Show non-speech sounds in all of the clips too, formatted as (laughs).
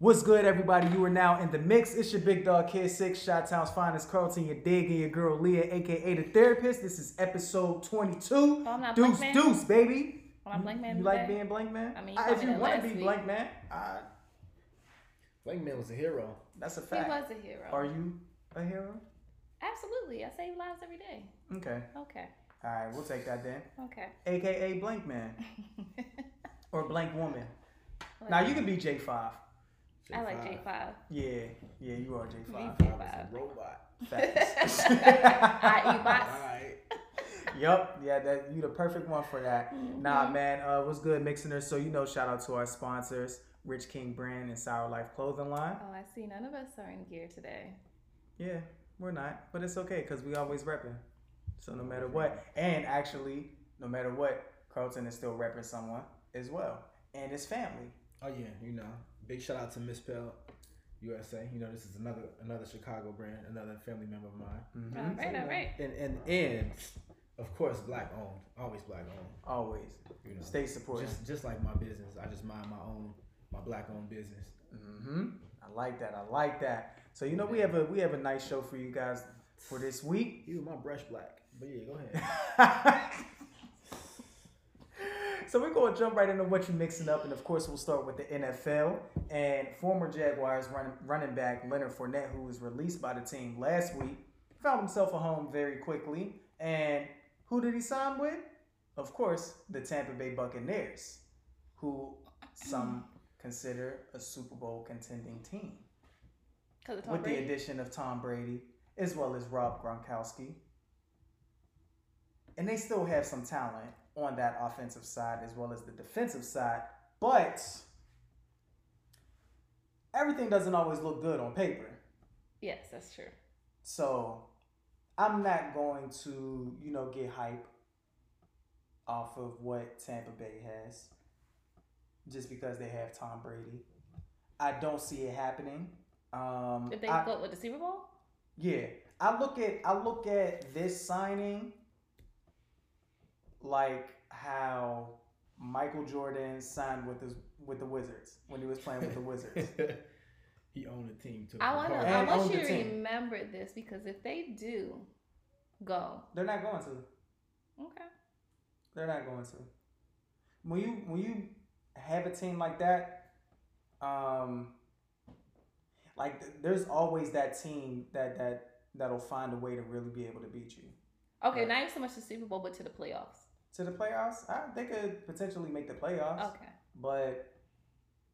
What's good, everybody? You are now in the mix. It's your big dog Kid Six, Shot Town's finest Carlton, your dig, and your girl Leah, aka the therapist. This is episode 22. Oh, I'm not Deuce, Blank Man? Deuce, baby. Oh, I'm Blank Man You like being blank man? I mean, you Ah, told if you want to be week. blank man, uh, Blank Man was a hero. that's a fact. He was a hero. Are you a hero? Absolutely. I save lives every day. Okay. Okay. All right, we'll take that then. Okay. AKA blank man (laughs) or blank woman. Now you can be J5. I like J5. Yeah, yeah, you are J5. Me I too. was a robot. Facts. I eat bots. (laughs) Alright. Yup, yeah, that you the perfect one for that. Mm-hmm. Nah, man, uh, what's good, mixing So you know, shout out to our sponsors, Rich King Brand and Sour Life Clothing Line. Oh, I see. None of us are in gear today. Yeah, we're not, but it's okay because we always repping. So no matter what, and actually, no matter what, Carlton is still repping someone as well, and his family. Oh yeah, you know. Big shout out to Miss Pell, USA. You know this is another another Chicago brand, another family member of mine. Mhm. All right, all right. And and and of course black owned. Always black owned. Always You know. stay supporting. Just just like my business. I just mind my own my black owned business. hmm I like that. I like that. So you know, we have a we have a nice show for you guys for this week. You my brush black. But yeah, go ahead. (laughs) so we're going to jump right into what you're mixing up, and of course, we'll start with the NFL and former Jaguars running running back Leonard Fournette, who was released by the team last week, found himself a home very quickly. And who did he sign with? Of course, the Tampa Bay Buccaneers, who some consider a Super Bowl contending team Because of Tom with the addition of Tom Brady as well as Rob Gronkowski. And they still have some talent on that offensive side as well as the defensive side, but everything doesn't always look good on paper. Yes, that's true. So I'm not going to, you know, get hype off of what Tampa Bay has just because they have Tom Brady. I don't see it happening. Um, If they I- go with the Super Bowl, yeah, I look at I look at this signing like how Michael Jordan signed with his with the Wizards when he was playing with the Wizards. (laughs) he owned a team too. I want to. I want you the to team. remember this because if they do go, They're not going to. okay. They're not going to. When you when you have a team like that, um, like th- there's always that team that that that'll find a way to really be able to beat you. Okay, Right. not even so much the Super Bowl, but to the playoffs. To the playoffs, I, they could potentially make the playoffs. Okay. But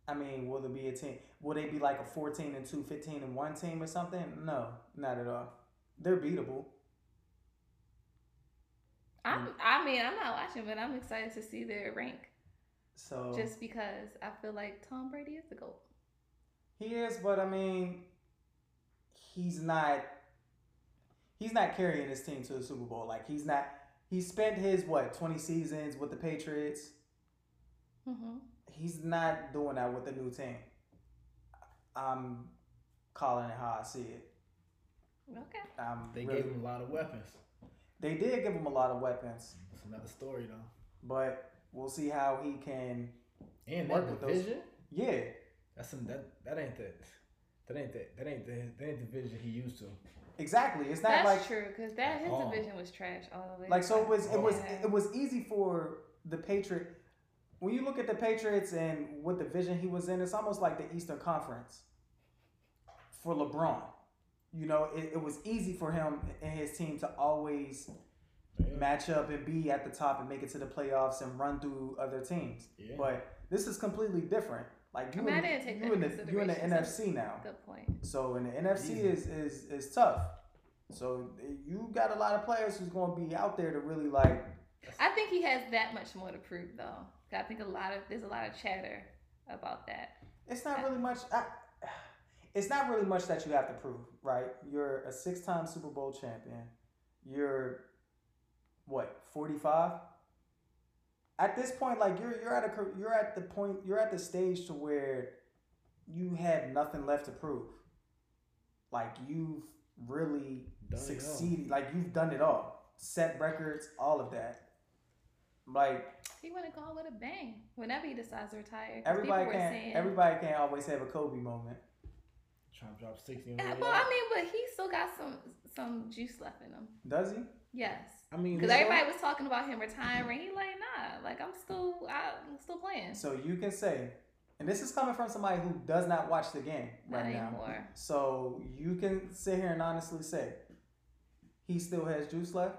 I mean, will there be a team? Will they be like a 14 and 2, 15 and 1 team or something? No, not at all. They're beatable. I'm. Mm. I mean, I'm not watching, but I'm excited to see their rank So just because I feel like Tom Brady is the goat. he is, but I mean, he's not. He's not carrying his team to the Super Bowl. Like he's not. He spent his what 20 seasons with the Patriots. Mm-hmm. He's not doing that with the new team. I'm calling it how I see it. Okay. Um, They really- gave him a lot of weapons. they did give him a lot of weapons. That's another story though. but we'll see how he can. And Work that with those- Yeah, That's some that that ain't the that ain't the that ain't the that ain't the division he used to. Exactly. It's not That's like true because that his Oh. division was trash all the way. like so. It was it was Yeah. it was easy for the Patriot. When you look at the Patriots and what division he was in, it's almost like the Eastern Conference for LeBron. You know, it, it was easy for him and his team to always Yeah. match up and be at the top and make it to the playoffs and run through other teams. Yeah. But this is completely different. Like you, I mean, I in, didn't you in the you in the consideration, NFC now. Good point. So in the NFC Easy. is, is is tough. So you got a lot of players who's going to be out there to really like. I think he has that much more to prove though. I think a lot of there's a lot of chatter about that. It's not really much. I, it's not really much that you have to prove, right? You're a six-time Super Bowl champion. You're what forty-five. At this point, like you're you're at a you're at the point you're at the stage to where you have nothing left to prove. Like you've really Done succeeded. Like you've done it all. Set records, all of that. Like He want to go with a bang whenever he decides to retire. everybody can't saying- everybody can't always have a Kobe moment. Trying to drop sixty. on Yeah, the well, I mean, but he still got some some juice left in him. Does he? Yes. I mean, Because everybody was talking about him retiring. He like, nah, like I'm still, I'm still playing. So you can say, and this is coming from somebody who does not watch the game Not right now. anymore. So you can sit here and honestly say he still has juice left.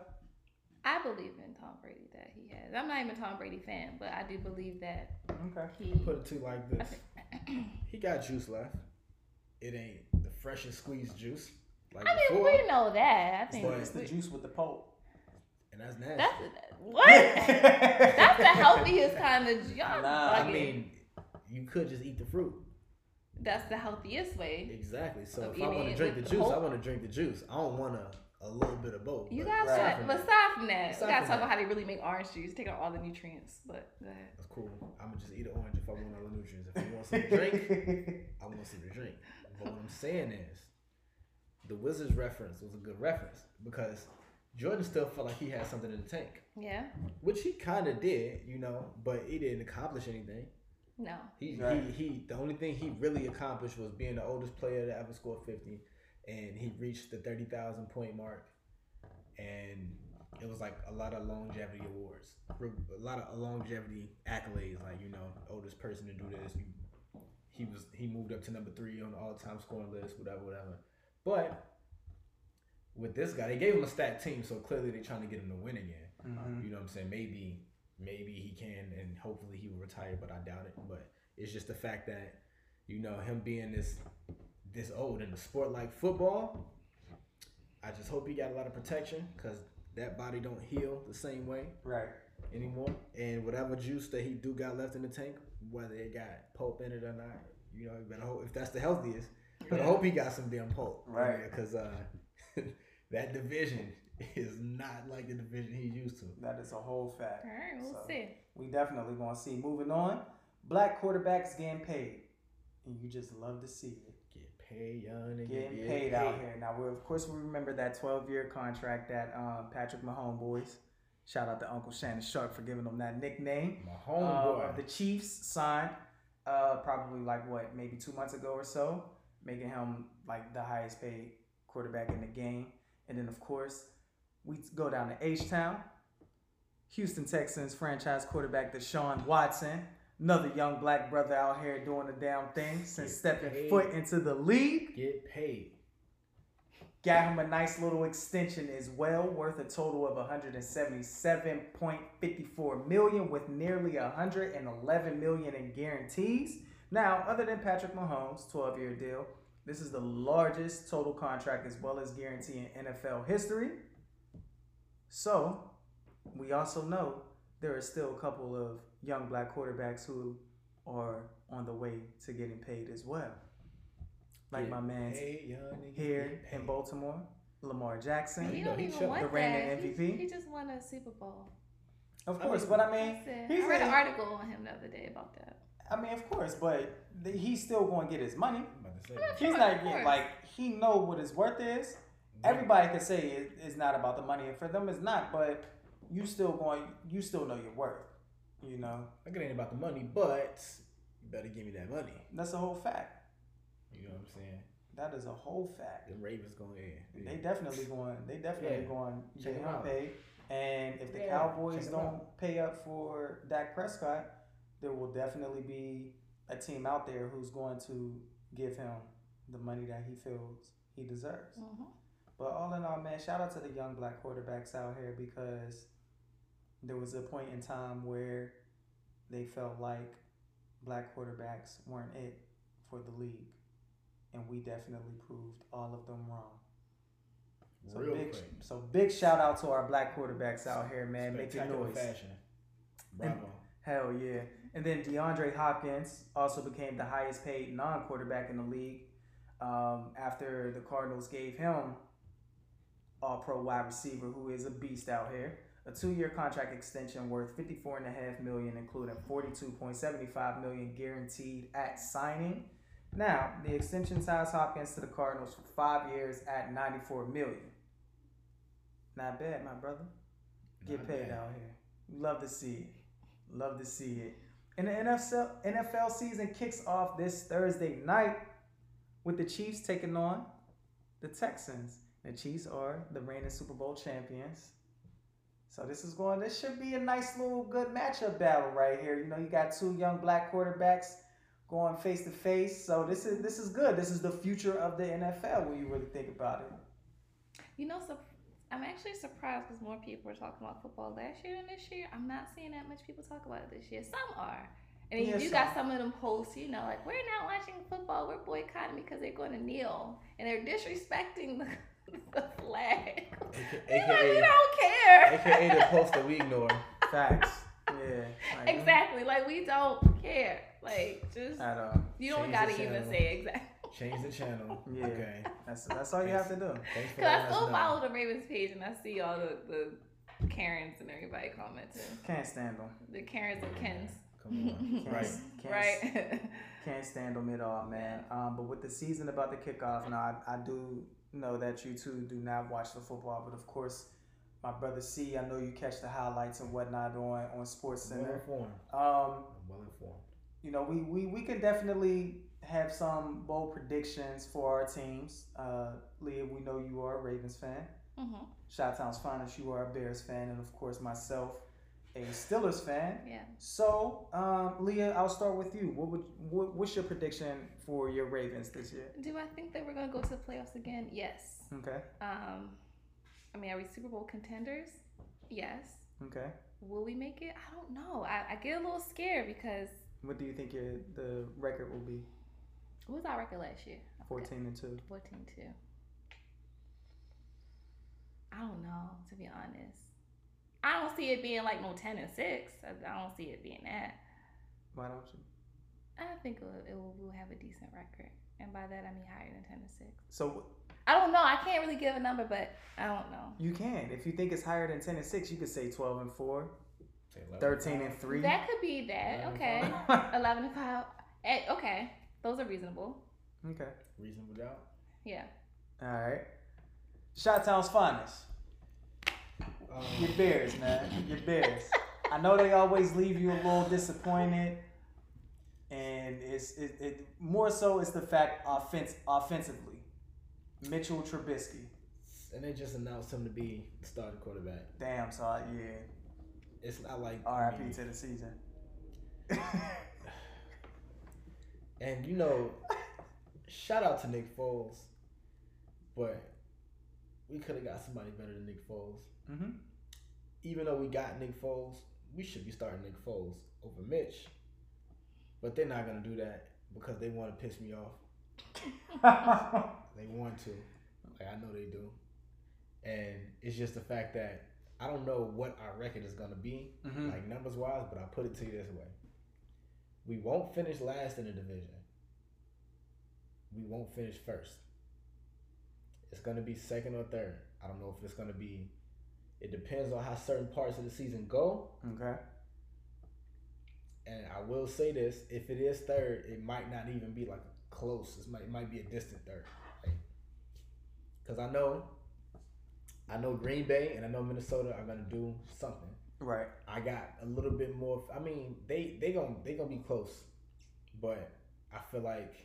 I believe in Tom Brady that he has. I'm not even a Tom Brady fan, but I do believe that Okay. he. put it to you like this: he got juice left. It ain't the freshest squeezed juice like I mean, before, we know that. I think But It's the we- juice with the pulp. and that's nasty. that's (laughs) what. That's the healthiest kind of y'all. Nah, I bugging. mean, you could just eat the fruit. that's the healthiest way. Exactly. So if I want to drink the with juice, I want to drink the juice. I don't want a, a little bit of both. You but gotta, aside shut, from but that, aside from that, Aside we gotta talk that. about how they really make orange juice, take out all the nutrients. But go ahead. That's cool. I'm gonna just eat an orange if I want all the nutrients. If I want some to drink, (laughs) I want some to drink. But what I'm saying is, the Wizards reference was a good reference because Jordan still felt like he had something in the tank, Yeah. which he kind of did, you know, but he didn't accomplish anything. No. He, Right. he he the only thing he really accomplished was being the oldest player to ever score 50 and he reached the 30,000 point mark and it was like a lot of longevity awards a lot of longevity accolades like you know oldest person to do this you, he was he moved up to number 3 on the all-time scoring list whatever whatever but with this guy they gave him a stacked team so clearly they're trying to get him to win again Mhm. you know what I'm saying? Maybe maybe he can and hopefully he will retire, but I doubt it. But it's just the fact that, you know, him being this this old in a sport like football, I just hope he got a lot of protection because that body don't heal the same way Right. anymore. And whatever juice that he do got left in the tank, whether it got pulp in it or not, you know, you better hope if that's the healthiest. But I hope he got some damn pulp, Right. Because uh, (laughs) that division is not like the division he used to. That is a whole fact. All right, we'll So, see. We definitely gonna see. Moving on, black quarterbacks getting paid, and you just love to see it. Get paid, young nigga. Getting get paid out here. Now, we of course, we remember that 12 year contract that um, Patrick Mahomes boys. Shout out to Uncle Shannon Sharpe for giving them that nickname. My Uh, homeboy. the Chiefs signed uh, probably like what, maybe two months ago or so, making him like the highest paid quarterback in the game. And then, of course, we go down to H Town. Houston Texans franchise quarterback Deshaun Watson, another young black brother out here doing the damn thing since Get stepping paid. foot into the league. Get paid. Got him a nice little extension as well, worth a total of 177.54 million, with nearly 111 million in guarantees. Now, other than Patrick Mahomes' 12-year deal, this is the largest total contract as well as guarantee in NFL history. So, we also know there are still a couple of young black quarterbacks who are on the way to getting paid as well. Like Get my man paid, here in Baltimore, Lamar Jackson. He don't he even want The reigning that. He- MVP? He, just won a Super Bowl. Of I course, mean, but I mean, That's it. he's I read an article on him the other day about that. I mean, of course, but th- he's still going to get his money. I'm about to say. He's not getting like he know what his worth is. Everybody can say it, it's not about the money, and for them, it's not. But you still going, you still know your worth. You know, I get ain't about the money, but you better give me that money. that's a whole fact. You know what I'm saying? That is a whole fact. The Ravens going in. They definitely going. They definitely Yeah. going to Check get him him And if the Yeah, Cowboys check don't pay up for Dak Prescott, there will definitely be a team out there who's going to give him the money that he feels he deserves. hmm But all in all, man, shout out to the young black quarterbacks out here because there was a point in time where they felt like black quarterbacks weren't it for the league. And we definitely proved all of them wrong. So Real big, quick. so big shout out to our black quarterbacks out here, man, making Spectacular noise. fashion. Bravo. Hell yeah. And then DeAndre Hopkins also became the highest paid non quarterback in the league um, after the Cardinals gave him all pro wide receiver who is a beast out here. A two year contract extension worth fifty-four and a half million, including 42.75 million guaranteed at signing. Now, the extension ties Hopkins to the Cardinals for five years at 94 million. Not bad, my brother. Get Not paid bad. out here. Love to see it. Love to see it. And the NFL NFL season kicks off this Thursday night with the Chiefs taking on the Texans. The Chiefs are the reigning Super Bowl champions. So this is going. This should be a nice little good matchup battle right here. You know, you got two young black quarterbacks going face to face. So this is this is good. This is the future of the NFL when you really think about it. You know, so I'm actually surprised because more people were talking about football last year than this year. I'm not seeing that much people talk about it this year. Some are. And Yeah, you got some of them posts, you know, like we're not watching football, we're boycotting because they're going to kneel and they're disrespecting the, (laughs) the flag. AKA, You're like, we don't care. AKA the post that we (laughs) ignore. Facts. Yeah. like, exactly. Mm. Like we don't care. Like just At all. you don't gotta even say exactly. Change the channel. (laughs) Yeah. Okay. That's that's all you have to do. Thanks for Cause I still follow the Ravens page and I see all the, the Karens and everybody commenting. Can't stand them. The Karens and Kens. Come on. (laughs) Can't, right. Can't, Right. (laughs) Can't stand them at all, man. Um, but with the season about to kick off, now I, I do know that you two do not watch the football, but of course, my brother C, I know you catch the highlights and whatnot on on Sports Well Center. informed. Um, I'm well informed. you know, we, we, we can definitely have some bold predictions for our teams. Uh, Leah, we know you are a Ravens fan. hmm Shot Town's finest, you are a Bears fan, and of course myself, a Steelers fan. Yeah. So, um, Leah, I'll start with you. What would what, what's your prediction for your Ravens this year? Do I think that we're gonna go to the playoffs again? Yes. Okay, Um, I mean, are we Super Bowl contenders? Yes. okay. Will we make it? I don't know. I, I get a little scared because What do you think your the record will be? What was our record last year? I forgot. Fourteen and two. 14 2. I don't know, to be honest. I don't see it being like no 10 and 6. I, I don't see it being that. Why don't you? I think it will, it will, we'll have a decent record. And by that, I mean higher than 10 and 6. So I don't know. I can't really give a number, but I don't know. you can. If you think it's higher than ten and six, you could say twelve and four, 11 13 and three. That could be that. Eleven Okay. (laughs) 11 and 5. Eh, Okay. Those are reasonable. okay. Reasonable doubt. Yeah. All right. Shot Town's finest. Um, Your Bears, man. Your Bears. I know they always leave you a little disappointed, and it's it, it more so it's the fact offense offensively. Mitchell Trubisky. and they just announced him to be the starting quarterback. Damn, so I, yeah. It's not like R.I.P. I mean, to the season. (laughs) And you know, shout out to Nick Foles, but we could have got somebody better than Nick Foles. hmm Even though we got Nick Foles, we should be starting Nick Foles over Mitch. But they're not gonna do that because they want to piss me off. (laughs) They want to, like I know they do, and it's just the fact that I don't know what our record is gonna be, hmm like numbers wise, but I put it to you this way: we won't finish last in the division. We won't finish first. It's gonna be second or third. I don't know if it's gonna be. It depends on how certain parts of the season go. Okay. And I will say this: if it is third, it might not even be like close. It might, it might be a distant third. Because I know, I know Green Bay and I know Minnesota are gonna do something. Right. I got a little bit more. I mean, they they gonna they gonna be close, but I feel like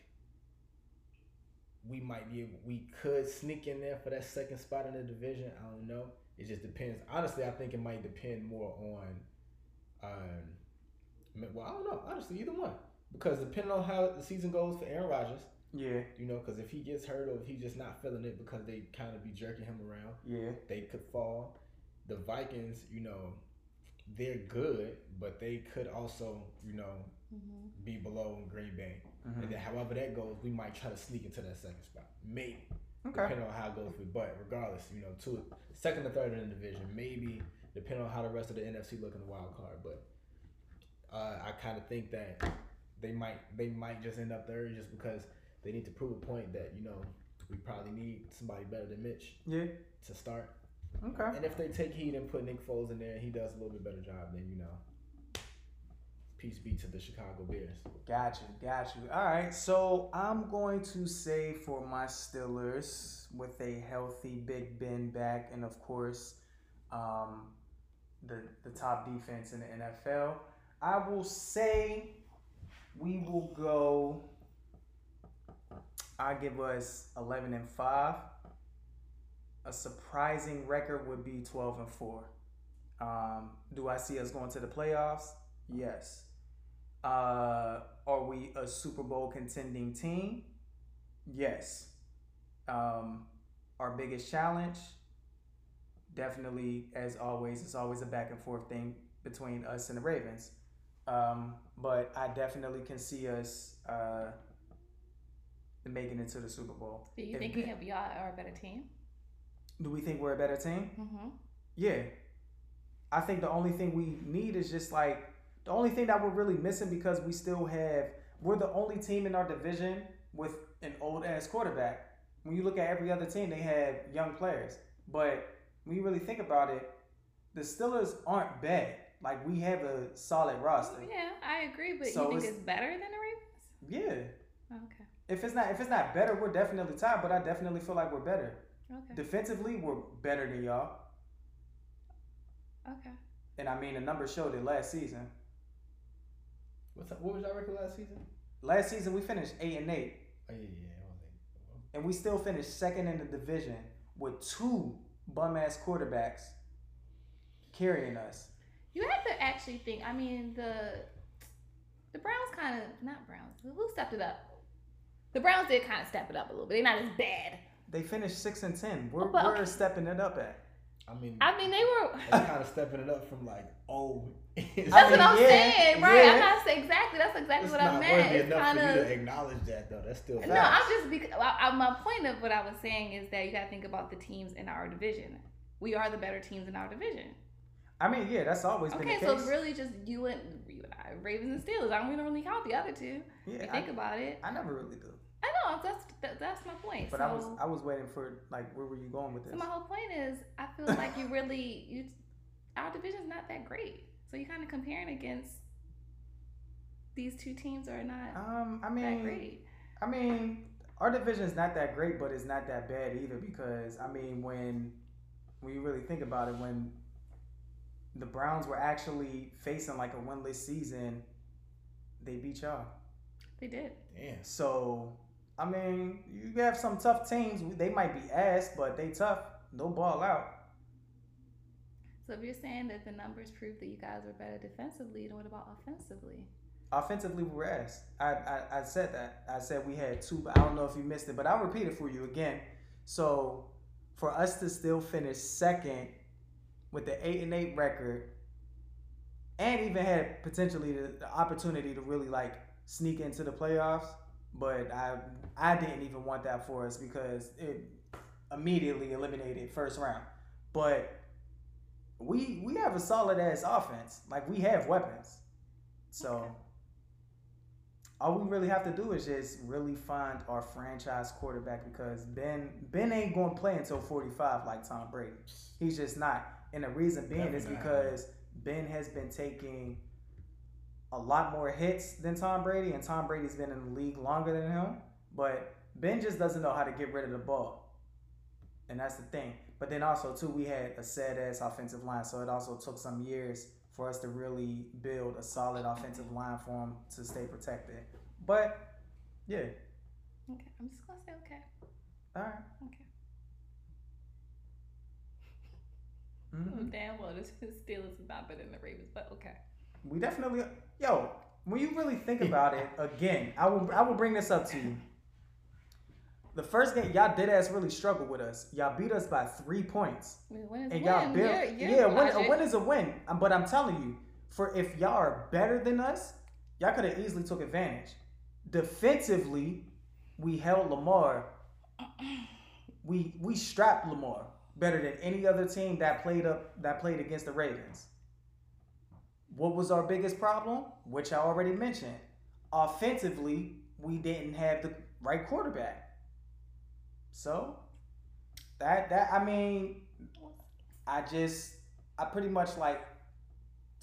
we might be able, we could sneak in there for that second spot in the division. I don't know. It just depends. Honestly, I think it might depend more on, um, well, I don't know. Honestly, either one because depending on how the season goes for Aaron Rodgers, Yeah. you know, because if he gets hurt or if he's just not feeling it because they kind of be jerking him around Yeah. they could fall. The Vikings, you know, they're good, but they could also, you know, hmm be below Green Bay. Mhm. And then however that goes, we might try to sneak into that second spot. Maybe. Okay. Depending on how it goes for but regardless, you know, two second or third in the division. Maybe depending on how the rest of the NFC look in the wild card. But uh, I kind of think that they might they might just end up third just because they need to prove a point that, you know, we probably need somebody better than Mitch Yeah. to start. Okay. And if they take heat and put Nick Foles in there, he does a little bit better job. Then you know, peace be to the Chicago Bears. Got you, got you. All right, so I'm going to say for my Steelers with a healthy Big Ben back, and of course, um, the the top defense in the NFL. I will say we will go. I give us eleven and five. A surprising record would be twelve and four. Um, do I see us going to the playoffs? Yes. Uh, are we a Super Bowl contending team? Yes. Um, our biggest challenge, definitely, as always, it's always a back and forth thing between us and the Ravens. Um, but I definitely can see us uh, making it to the Super Bowl. Do you If think we have y'all are a better team? Do we think we're a better team? Mm-hmm. Yeah. I think the only thing we need is just like the only thing that we're really missing because we still have we're the only team in our division with an old ass quarterback. When you look at every other team, they have young players. But when you really think about it, the Steelers aren't bad. Like we have a solid roster. Yeah, I agree, but So you think it's- it's better than the Ravens? Yeah. Okay. If it's not if it's not better, we're definitely tied, but I definitely feel like we're better. Okay. Defensively, we're better than y'all. Okay. And I mean the numbers showed it last season. What's up? What was our record last season? Last season we finished eight and eight. Oh yeah, yeah. I and we still finished second in the division with two bum ass quarterbacks carrying us. You have to actually think. I mean, the the Browns kind of not Browns. Who stepped it up? The Browns did kind of step it up a little bit. They're not as bad. They finished six and ten. We're, But, we're okay. stepping it up at. I mean, I mean, they were. that's kind of stepping it up from like oh. (laughs) That's I what I'm yeah, saying, right? yeah. I'm not saying exactly. That's exactly It's what not I meant. It's kind of. to acknowledge that though. That's still No. I'm just because I, I, my point of what I was saying is that you got to think about the teams in our division. We are the better teams in our division. I mean, yeah, that's always Okay, been the so case. really just you and you and I, Ravens and Steelers. I don't really count the other two. If you yeah, think about it. I, I never really do. I know that's that, that's my point. But so, I was I was waiting for like where were you going with this? so my whole point is, I feel (laughs) like you really you our division's not that great. So you're kind of comparing against these two teams are not Um, I that mean, great. I mean, our division's not that great, but it's not that bad either because I mean, when when you really think about it, when the Browns were actually facing like a winless season, they beat y'all. They did. Yeah. So I mean, you have some tough teams. They might be ass, but they tough. No ball out. So if you're saying that the numbers prove that you guys are better defensively, then what about offensively? Offensively, we were ass. I, I, I said that. I said we had two, but I don't know if you missed it, but I'll repeat it for you again. So for us to still finish second with the eight and eight record, and even had potentially the, the opportunity to really like sneak into the playoffs, but I I didn't even want that for us because it immediately eliminated first round. But we we have a solid ass offense. Like we have weapons. So Okay. all we really have to do is just really find our franchise quarterback because Ben Ben ain't going to play until 45 like Tom Brady. He's just not. And the reason being is Definitely not. because Ben has been taking a lot more hits than Tom Brady, and Tom Brady's been in the league longer than him. But Ben just doesn't know how to get rid of the ball. And that's the thing. But then also too, we had a sad ass offensive line, so it also took some years for us to really build a solid offensive line for him to stay protected. But yeah, Okay, I'm just gonna say okay. all right. Okay. Mhm. Damn well, the Steelers is not better than the Ravens, but okay. We definitely, yo. When you really think about it, again, I will I will bring this up to you. The first game, y'all did ass really struggle with us. Y'all beat us by three points. I mean, win is and y'all build, You're- you're yeah, win, a win is a win. Um, But I'm telling you, for if y'all are better than us, y'all could have easily took advantage. Defensively, we held Lamar. We we strapped Lamar better than any other team that played up that played against the Ravens. What was our biggest problem? Which I already mentioned. Offensively, we didn't have the right quarterback. So that that I mean, I just I pretty much like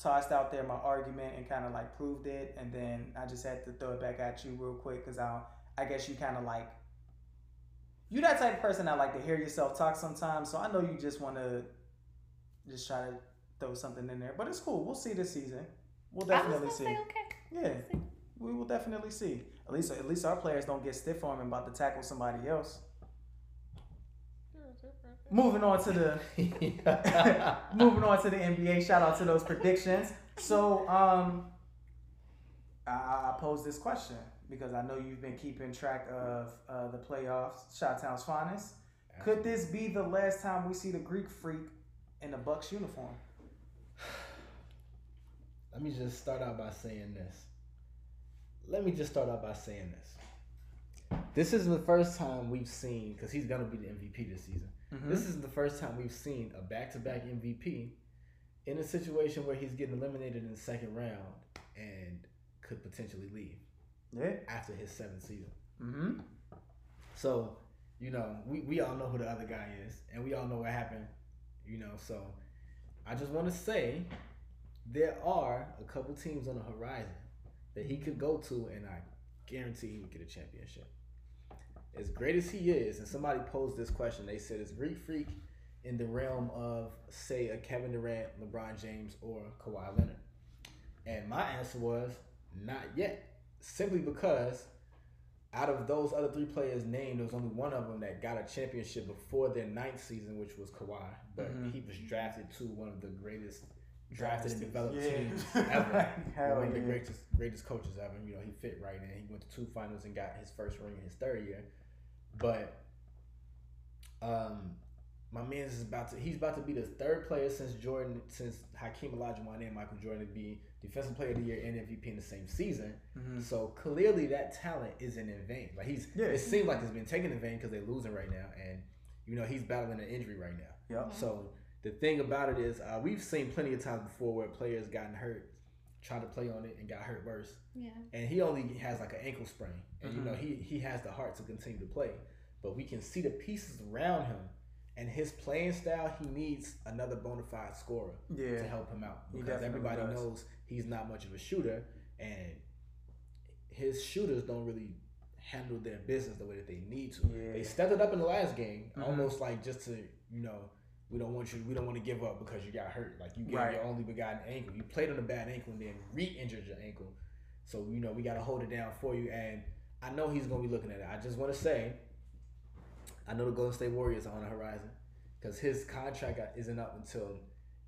tossed out there my argument and kind of like proved it, and then I just had to throw it back at you real quick because I I guess you kind of like you that type of person that like to hear yourself talk sometimes. So I know you just want to just try to throw something in there. But it's cool. We'll see this season. We'll I was definitely see. say okay. Yeah, we will definitely see. At least, at least our players don't get stiff arm and about to tackle somebody else. Moving on to the (laughs) (laughs) moving on to the NBA. Shout out to those predictions. So, um, I, I pose this question because I know you've been keeping track of uh, the playoffs, Shot Town's finest. Could this be the last time we see the Greek freak in the Bucks uniform? Let me just start out by saying this. Let me just start out by saying this. This is the first time we've seen, because he's going to be the MVP this season. Mm-hmm. This is the first time we've seen a back to back MVP in a situation where he's getting eliminated in the second round and could potentially leave Yeah. after his seventh season. Mm-hmm. So, you know, we, we all know who the other guy is, and we all know what happened, you know. So, I just want to say there are a couple teams on the horizon that he could go to, and I guarantee he would get a championship. As great as he is, and somebody posed this question, they said, Is Greek Freak in the realm of, say, a Kevin Durant, LeBron James, or Kawhi Leonard? And my answer was, Not yet. Simply because out of those other three players named, there was only one of them that got a championship before their ninth season, which was Kawhi. But Mhm. he was drafted to one of the greatest drafted and developed Yeah. teams (laughs) ever. One of the yeah. greatest greatest coaches ever. You know, he fit right in. He went to two finals and got his first ring in his third year. But um my man is about to he's about to be the third player since Jordan since Hakeem Olajuwon and Michael Jordan to be defensive player of the year and MVP in the same season. Mm-hmm. So clearly that talent isn't in vain. Like he's Yeah. it seems like it's been taken in vain because they're losing right now and you know he's battling an injury right now. Yep. So the thing about it is, uh, we've seen plenty of times before where players gotten hurt, tried to play on it and got hurt worse. Yeah. And he only has like an ankle sprain, and you Mhm. know he he has the heart to continue to play. But we can see the pieces around him, and his playing style. He needs another bona fide scorer to help him out because everybody does. knows he's not much of a shooter, and his shooters don't really handle their business the way that they need to. Yeah. They stepped it up in the last game, Mhm. almost like just to you know we don't want you we don't want to give up because you got hurt. Like you get Right. your only begotten ankle. You played on a bad ankle and then re-injured your ankle. So you know we got to hold it down for you. And I know he's gonna be looking at it. I just want to say, I know the Golden State Warriors are on the horizon because his contract isn't up until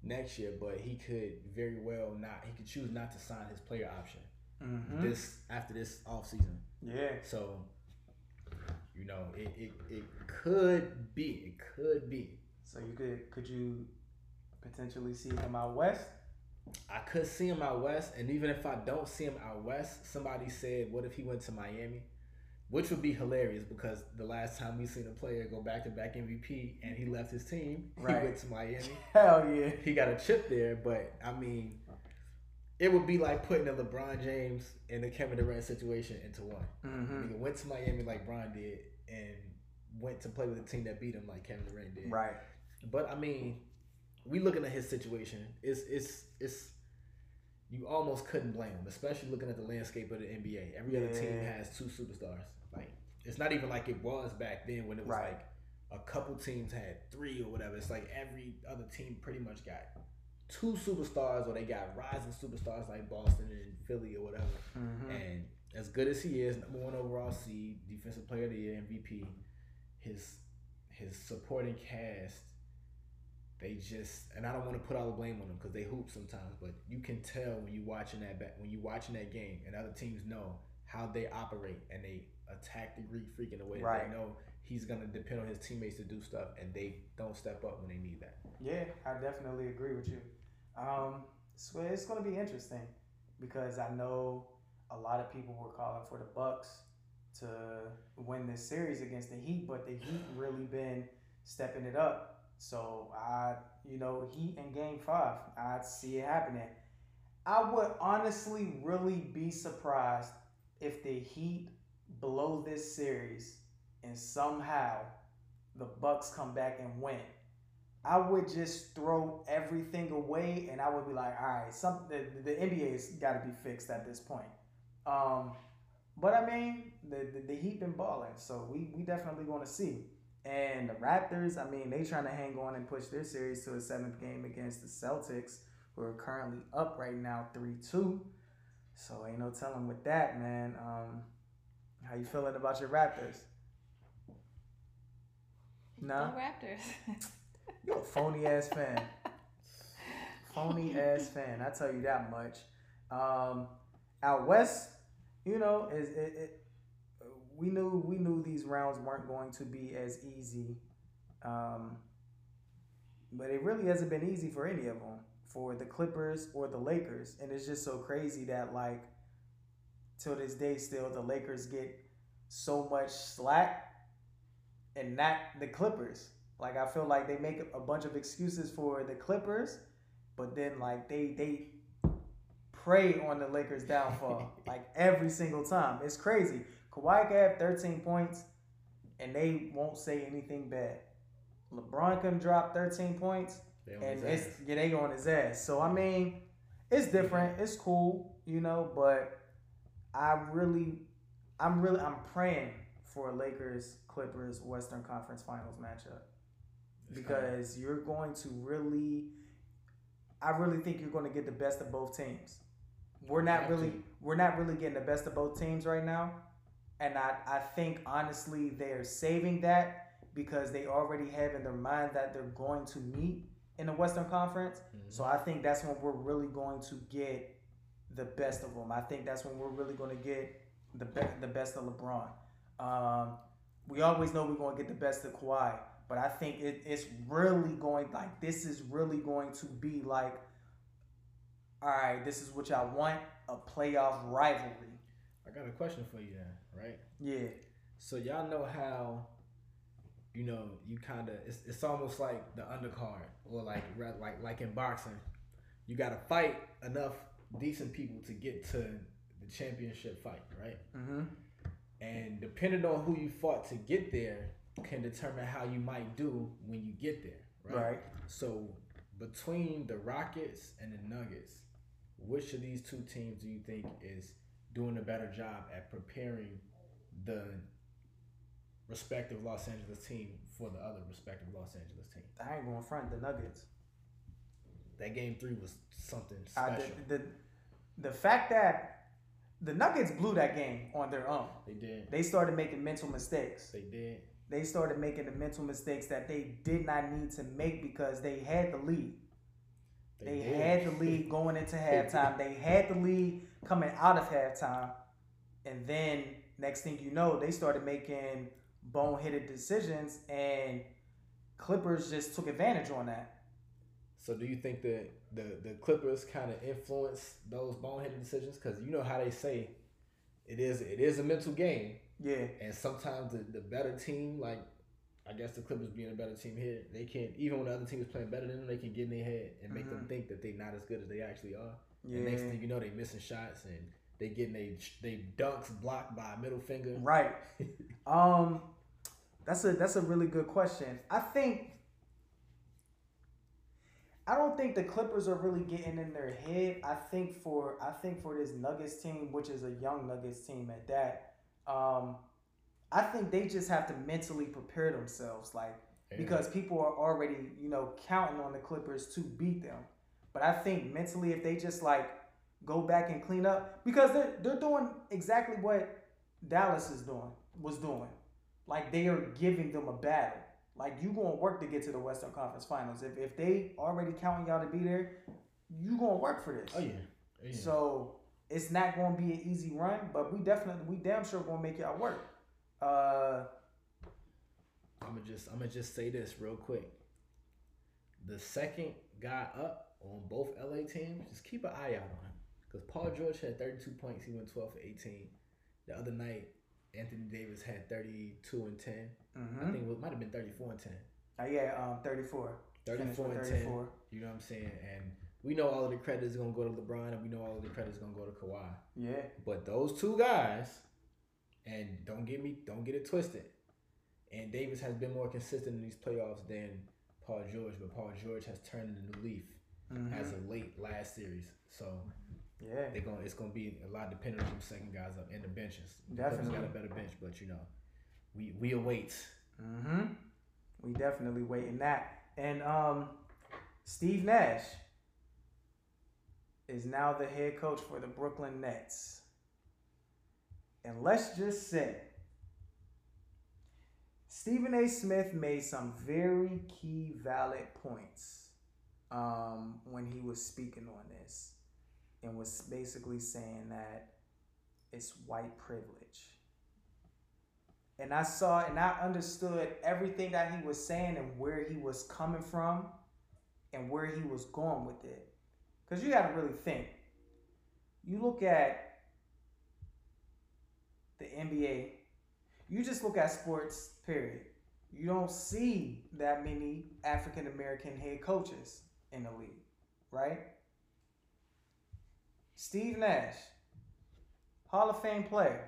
next year, but he could very well not. He could choose not to sign his player option Mm-hmm. this after this off season. Yeah. So, you know, it, it, it could be. It could be. So you could could you potentially see him out west? I could see him out west, and even if I don't see him out west, somebody said, "What if he went to Miami?" Which would be hilarious because the last time we seen a player go back to back MVP and he left his team, Right. he went to Miami. (laughs) Hell yeah. He got a chip there, but I mean, it would be like putting a LeBron James and the Kevin Durant situation into one. Mm-hmm. Nigga went to Miami like Bron did, and went to play with a team that beat him like Kevin Durant did. Right. But I mean, we looking at his situation. It's it's it's you almost couldn't blame him, especially looking at the landscape of the NBA. Every other team has two superstars. Like it's not even like it was back then when it was Right. like a couple teams had three or whatever. It's like every other team pretty much got two superstars or they got rising superstars like Boston and Philly or whatever. Mm-hmm. And as good as he is, number one overall seed, defensive player of the year, MVP, his his supporting cast, they just and I don't want to put all the blame on them because they hoop sometimes, but you can tell when you watching that back when you watching that game and other teams know how they operate and they attack the Greek freak in a way that Right. they know he's gonna depend on his teammates to do stuff and they don't step up when they need that. Yeah, I definitely agree with you. Um, so it's going to be interesting because I know a lot of people were calling for the Bucks to win this series against the Heat, but the Heat really been stepping it up. So I, you know, Heat in Game Five, I'd see it happening. I would honestly really be surprised if the Heat blow this series and somehow the Bucks come back and win. I would just throw everything away and I would be like, all right, some the, the NBA's got to be fixed at this point. Um, but I mean, the, the the Heat been balling, so we we definitely going to see. And the Raptors, I mean, they trying to hang on and push their series to a seventh game against the Celtics, who are currently up right now three two. So ain't no telling with that, man. Um, how you feeling about your Raptors? No, Go Raptors. (laughs) you a phony ass fan. Phony (laughs) ass fan. I tell you that much. Um, out west, you know, is it, it. We knew we knew these rounds weren't going to be as easy, um, but it really hasn't been easy for any of them, for the Clippers or the Lakers, and it's just so crazy that like, till this day, still the Lakers get so much slack, and not the Clippers. Like I feel like they make a bunch of excuses for the Clippers, but then like they they prey on the Lakers' downfall (laughs) like every single time. It's crazy. Kawhi can have 13 points, and they won't say anything bad. LeBron can drop 13 points, and it's ass. yeah, they on his ass. So I mean, it's different. It's cool, you know. But I really, I'm really, I'm praying for a Lakers Clippers Western Conference Finals matchup because you're going to really, I really think you're going to get the best of both teams. We're not really, we're not really getting the best of both teams right now, and I, I think honestly they're saving that because they already have in their mind that they're going to meet in the Western Conference. Mhm. So I think that's when we're really going to get the best of them. I think that's when we're really going to get the be- the best of LeBron. Um, we always know we're going to get the best of Kawhi, but I think it, it's really going like this is really going to be like, all right, this is what y'all want a playoff rivalry. I got a question for you then, right? Yeah, So y'all know how, you know, you kind of it's, it's almost like the undercard or like like like in boxing, you got to fight enough decent people to get to the championship fight, right? mm-hmm. And depending on who you fought to get there, can determine how you might do when you get there, right? right. So between the Rockets and the Nuggets, which of these two teams do you think is doing a better job at preparing the respective Los Angeles team for the other respective Los Angeles team? I ain't going front the Nuggets. That game three was something I, special. the, the the fact that the Nuggets blew that game on their own. they did. They started making mental mistakes. They did. They started making the mental mistakes that they did not need to make because they had the lead. They, did. had the lead going into halftime. They had the lead coming out of halftime. And then next thing you know, they started making boneheaded decisions and Clippers just took advantage on that. So do you think that the the Clippers kind of influence those boneheaded decisions? Because you know how they say it is it is a mental game. Yeah. And sometimes the, the better team, like I guess the Clippers being a better team here, they can even when the other team is playing better than them, they can get in their head and make them Mhm. think that they're not as good as they actually are. Yeah. And next thing you know, they missing shots and they getting they they dunks blocked by a middle finger. Right. Um, that's a that's a really good question. I think I don't think the Clippers are really getting in their head. I think for I think for this Nuggets team, which is a young Nuggets team at that, um, I think they just have to mentally prepare themselves, like because people are already you know counting on the Clippers to beat them. But I think mentally, if they just like go back and clean up, because they're they're doing exactly what Dallas is doing was doing. Like they are giving them a battle. Like you gonna work to get to the Western Conference Finals. If if they already counting y'all to be there, you gonna work for this. oh yeah, Oh, yeah. So it's not gonna be an easy run, but we definitely we damn sure gonna make y'all work. Uh, I'm gonna just I'm gonna just say this real quick. The second guy up on both LA teams, just keep an eye out on him because Paul George had 32 points. He went 12 for 18. The other night, Anthony Davis had 32 and 10. I mhm. think it might have been 34 and 10. Uh, yeah, um, thirty four. 34 and 10. You know what I'm saying? And we know all of the credit is gonna go to LeBron, and we know all of the credit is gonna go to Kawhi. Yeah. But those two guys, and don't get me, don't get it twisted. And Davis has been more consistent in these playoffs than Paul George, but Paul George has turned into a new leaf Mhm. as of late last series. So Yeah. they're going it's gonna be a lot dependent on them second guys up and the benches. The Definitely. got a better bench, but you know, we we await. Mm-hmm. we definitely waiting that. And um, Steve Nash is now the head coach for the Brooklyn Nets. And let's just say, Stephen A. Smith made some very key, valid points um, when he was speaking on this and was basically saying that it's white privilege. And I saw and I understood everything that he was saying and where he was coming from and where he was going with it. Because you got to really think. You look at the NBA, you just look at sports, period. You don't see that many African American head coaches in the league, right? Steve Nash, Hall of Fame player,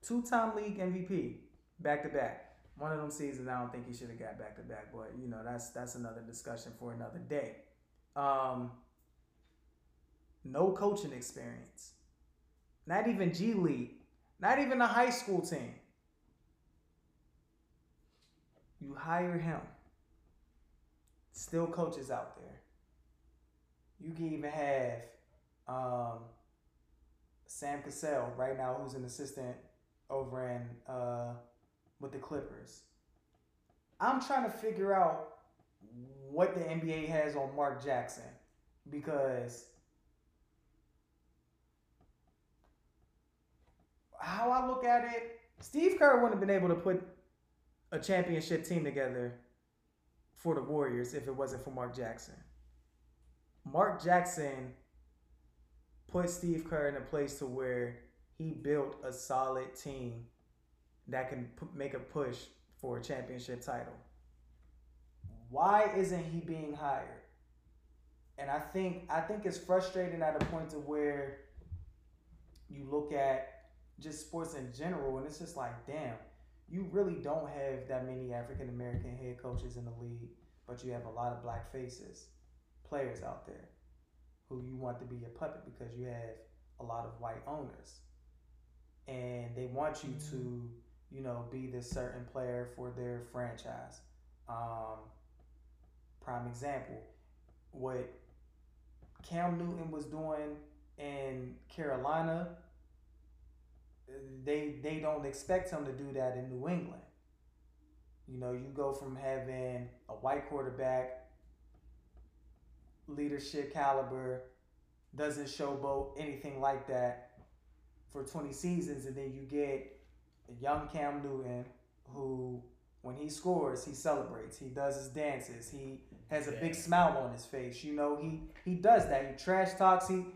two time league MVP, back to back. One of them seasons, I don't think he should have got back to back, but you know that's that's another discussion for another day. Um, no coaching experience, not even G League, not even a high school team. You hire him. Still coaches out there. You can even have um, Sam Cassell right now, who's an assistant over in uh, with the Clippers. I'm trying to figure out what the NBA has on Mark Jackson because how I look at it, Steve Kerr wouldn't have been able to put a championship team together for the Warriors if it wasn't for Mark Jackson. Mark Jackson put Steve Kerr in a place to where he built a solid team that can p- make a push for a championship title. Why isn't he being hired? And I think I think it's frustrating at a point to where you look at just sports in general and it's just like, damn, you really don't have that many African American head coaches in the league, but you have a lot of black faces, players out there who you want to be your puppet because you have a lot of white owners. And they want you to, you know, be this certain player for their franchise. Um, prime example, what Cam Newton was doing in Carolina, they they don't expect him to do that in New England. You know, you go from having a white quarterback, leadership caliber, doesn't showboat anything like that for 20 seasons, and then you get a young Cam Newton who, when he scores, he celebrates, he does his dances, he has a big smile on his face. You know, he he does that. He trash talks. He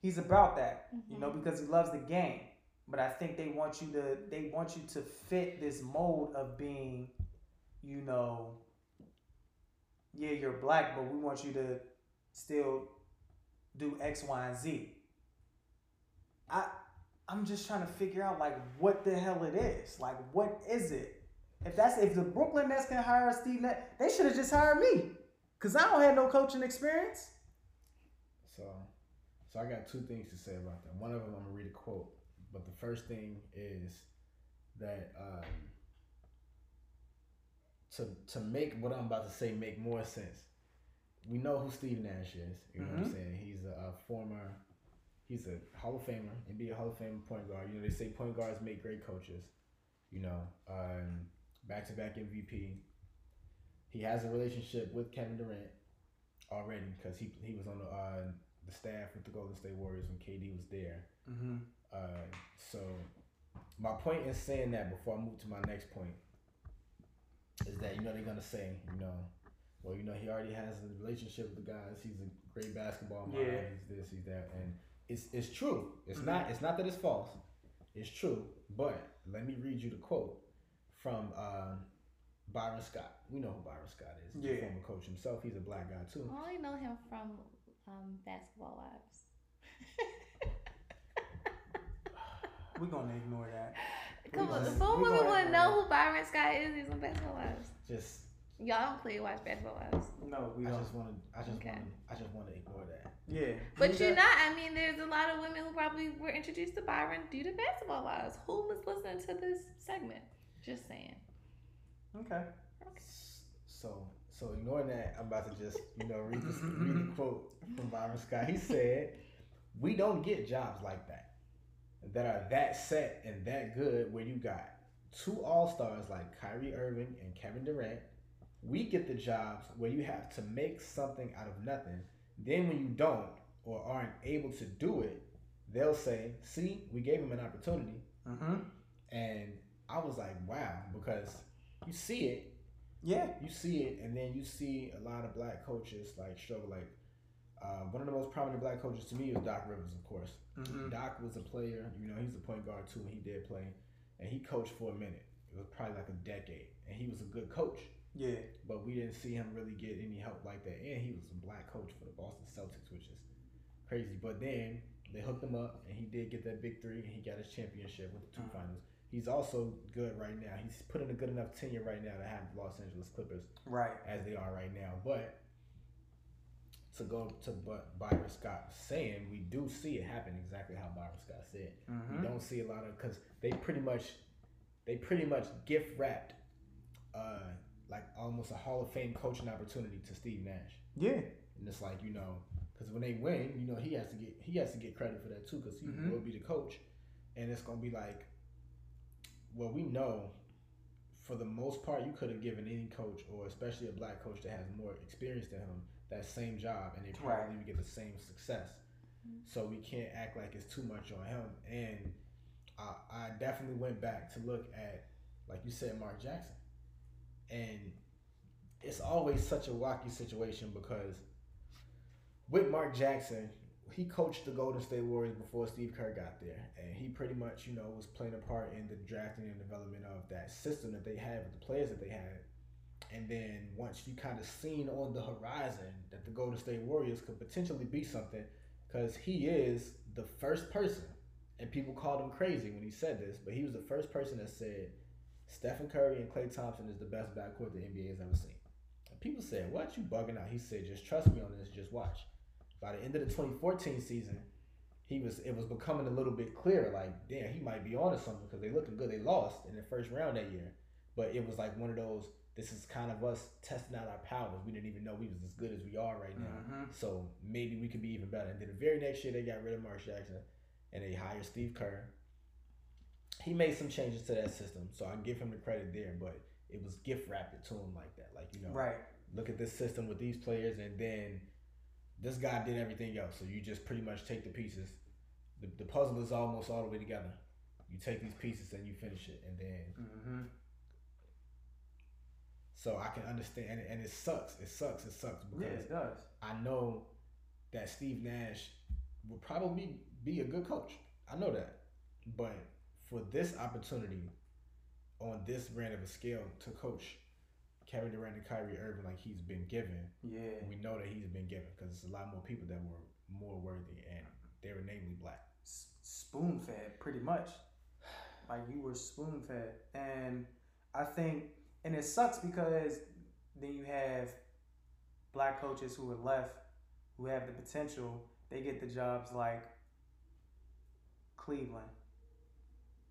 he's about that. You know, mm-hmm. because he loves the game. But I think they want you to they want you to fit this mold of being, you know, yeah, you're black, but we want you to still do X, Y, and Z. I I'm just trying to figure out like what the hell it is. Like what is it? If that's if the Brooklyn Nets can hire Steve Nash, they should have just hired me. Cause I don't have no coaching experience. So, so I got two things to say about that. One of them, I'm gonna read a quote, but the first thing is that um, to to make what I'm about to say make more sense. We know who Steve Nash is. You know what I'm Mhm. saying? He's a, a former, he's a Hall of Famer, NBA Hall of Fame point guard. You know they say point guards make great coaches. You know, um, back-to-back MVP. He has a relationship with Kevin Durant already because he he was on the uh, the staff with the Golden State Warriors when KD was there. Mm-hmm. Uh, so my point in saying that before I move to my next point is that you know they're gonna say you know well you know he already has a relationship with the guys he's a great basketball mind Yeah. he's this he's that and it's it's true it's Mhm. not it's not that it's false it's true but let me read you the quote from uh, Byron Scott we know who Byron Scott is he's a Yeah. former coach himself he's a black guy too I only know him from um, Basketball Wives. We're gonna ignore that. Come on, just- the full we women gonna want to know who Byron Scott is. He's on Basketball Wives. just Y'all don't clearly watch Basketball Wives. No, we I don't. just want to I just Okay. want I just want to ignore that yeah. But you're not. I mean, there's a lot of women who probably were introduced to Byron due to Basketball Wives. Who was listening to this segment? Just saying. Okay. So, so ignoring that, I'm about to just you know read this read the (laughs) quote from Byron Scott. He said, "We don't get jobs like that, that are that set and that good. Where you got two All Stars like Kyrie Irving and Kevin Durant. We get the jobs where you have to make something out of nothing. Then when you don't or aren't able to do it, they'll say, "See, we gave him an opportunity." Mm-hmm. And I was like, "Wow," because you see it Yeah. you see it, and then you see a lot of black coaches like struggle. Like uh, one of the most prominent black coaches to me was Doc Rivers, of course. Mm-hmm. Doc was a player, you know, he's a point guard too, and he did play, and he coached for a minute. It was probably like a decade, and he was a good coach. Yeah. But we didn't see him really get any help like that, and he was a black coach for the Boston Celtics, which is crazy. But then they hooked him up, and he did get that big three, and he got his championship with the 2 Mhm. finals. He's also good right now. He's put in a good enough tenure right now to have the Los Angeles Clippers Right. as they are right now. But to go to what Byron Scott was saying, we do see it happen exactly how Byron Scott said. Mm-hmm. We don't see a lot of because they pretty much they pretty much gift wrapped uh like almost a Hall of Fame coaching opportunity to Steve Nash. Yeah. And it's like you know, because when they win, you know he has to get he has to get credit for that too, because he Mhm. will be the coach, and it's gonna be like, well, we know, for the most part, you could have given any coach, or especially a black coach that has more experience than him, that same job, and they probably Right. would get the same success. So we can't act like it's too much on him. And I, I definitely went back to look at, like you said, Mark Jackson, and it's always such a wacky situation because with Mark Jackson, he coached the Golden State Warriors before Steve Kerr got there, and he pretty much, you know, was playing a part in the drafting and development of that system that they had with the players that they had. And then once you kind of seen on the horizon that the Golden State Warriors could potentially be something, because he is the first person, and people called him crazy when he said this, but he was the first person that said Stephen Curry and Klay Thompson is the best backcourt the NBA has ever seen. And people said, "What you bugging out?" He said, "Just trust me on this. Just watch." By the end of the 2014 season, he was it was becoming a little bit clearer. Like, damn, he might be on to something because they looking good. They lost in the first round that year, but it was like one of those. This is kind of us testing out our powers. We didn't even know we was as good as we are right now. Mhm. So maybe we could be even better. And then the very next year, they got rid of Mark Jackson and they hired Steve Kerr. He made some changes to that system, so I give him the credit there. But it was gift wrapped to him like that, like you know, Right. look at this system with these players, and then this guy did everything else. So you just pretty much take the pieces. The, the puzzle is almost all the way together. You take these pieces and you finish it, and then Mm-hmm. so I can understand, and, and it sucks. It sucks. It sucks Yeah, because it does. I know that Steve Nash would probably be a good coach. I know that. But for this opportunity on this brand of a scale to coach Kevin Durant and Kyrie Irving like he's been given, Yeah. we know that he's been given because it's a lot more people that were more worthy and they were namely black. S- spoon fed, pretty much. Like you were spoon fed, and I think, and it sucks because then you have black coaches who are left, who have the potential. They get the jobs like Cleveland.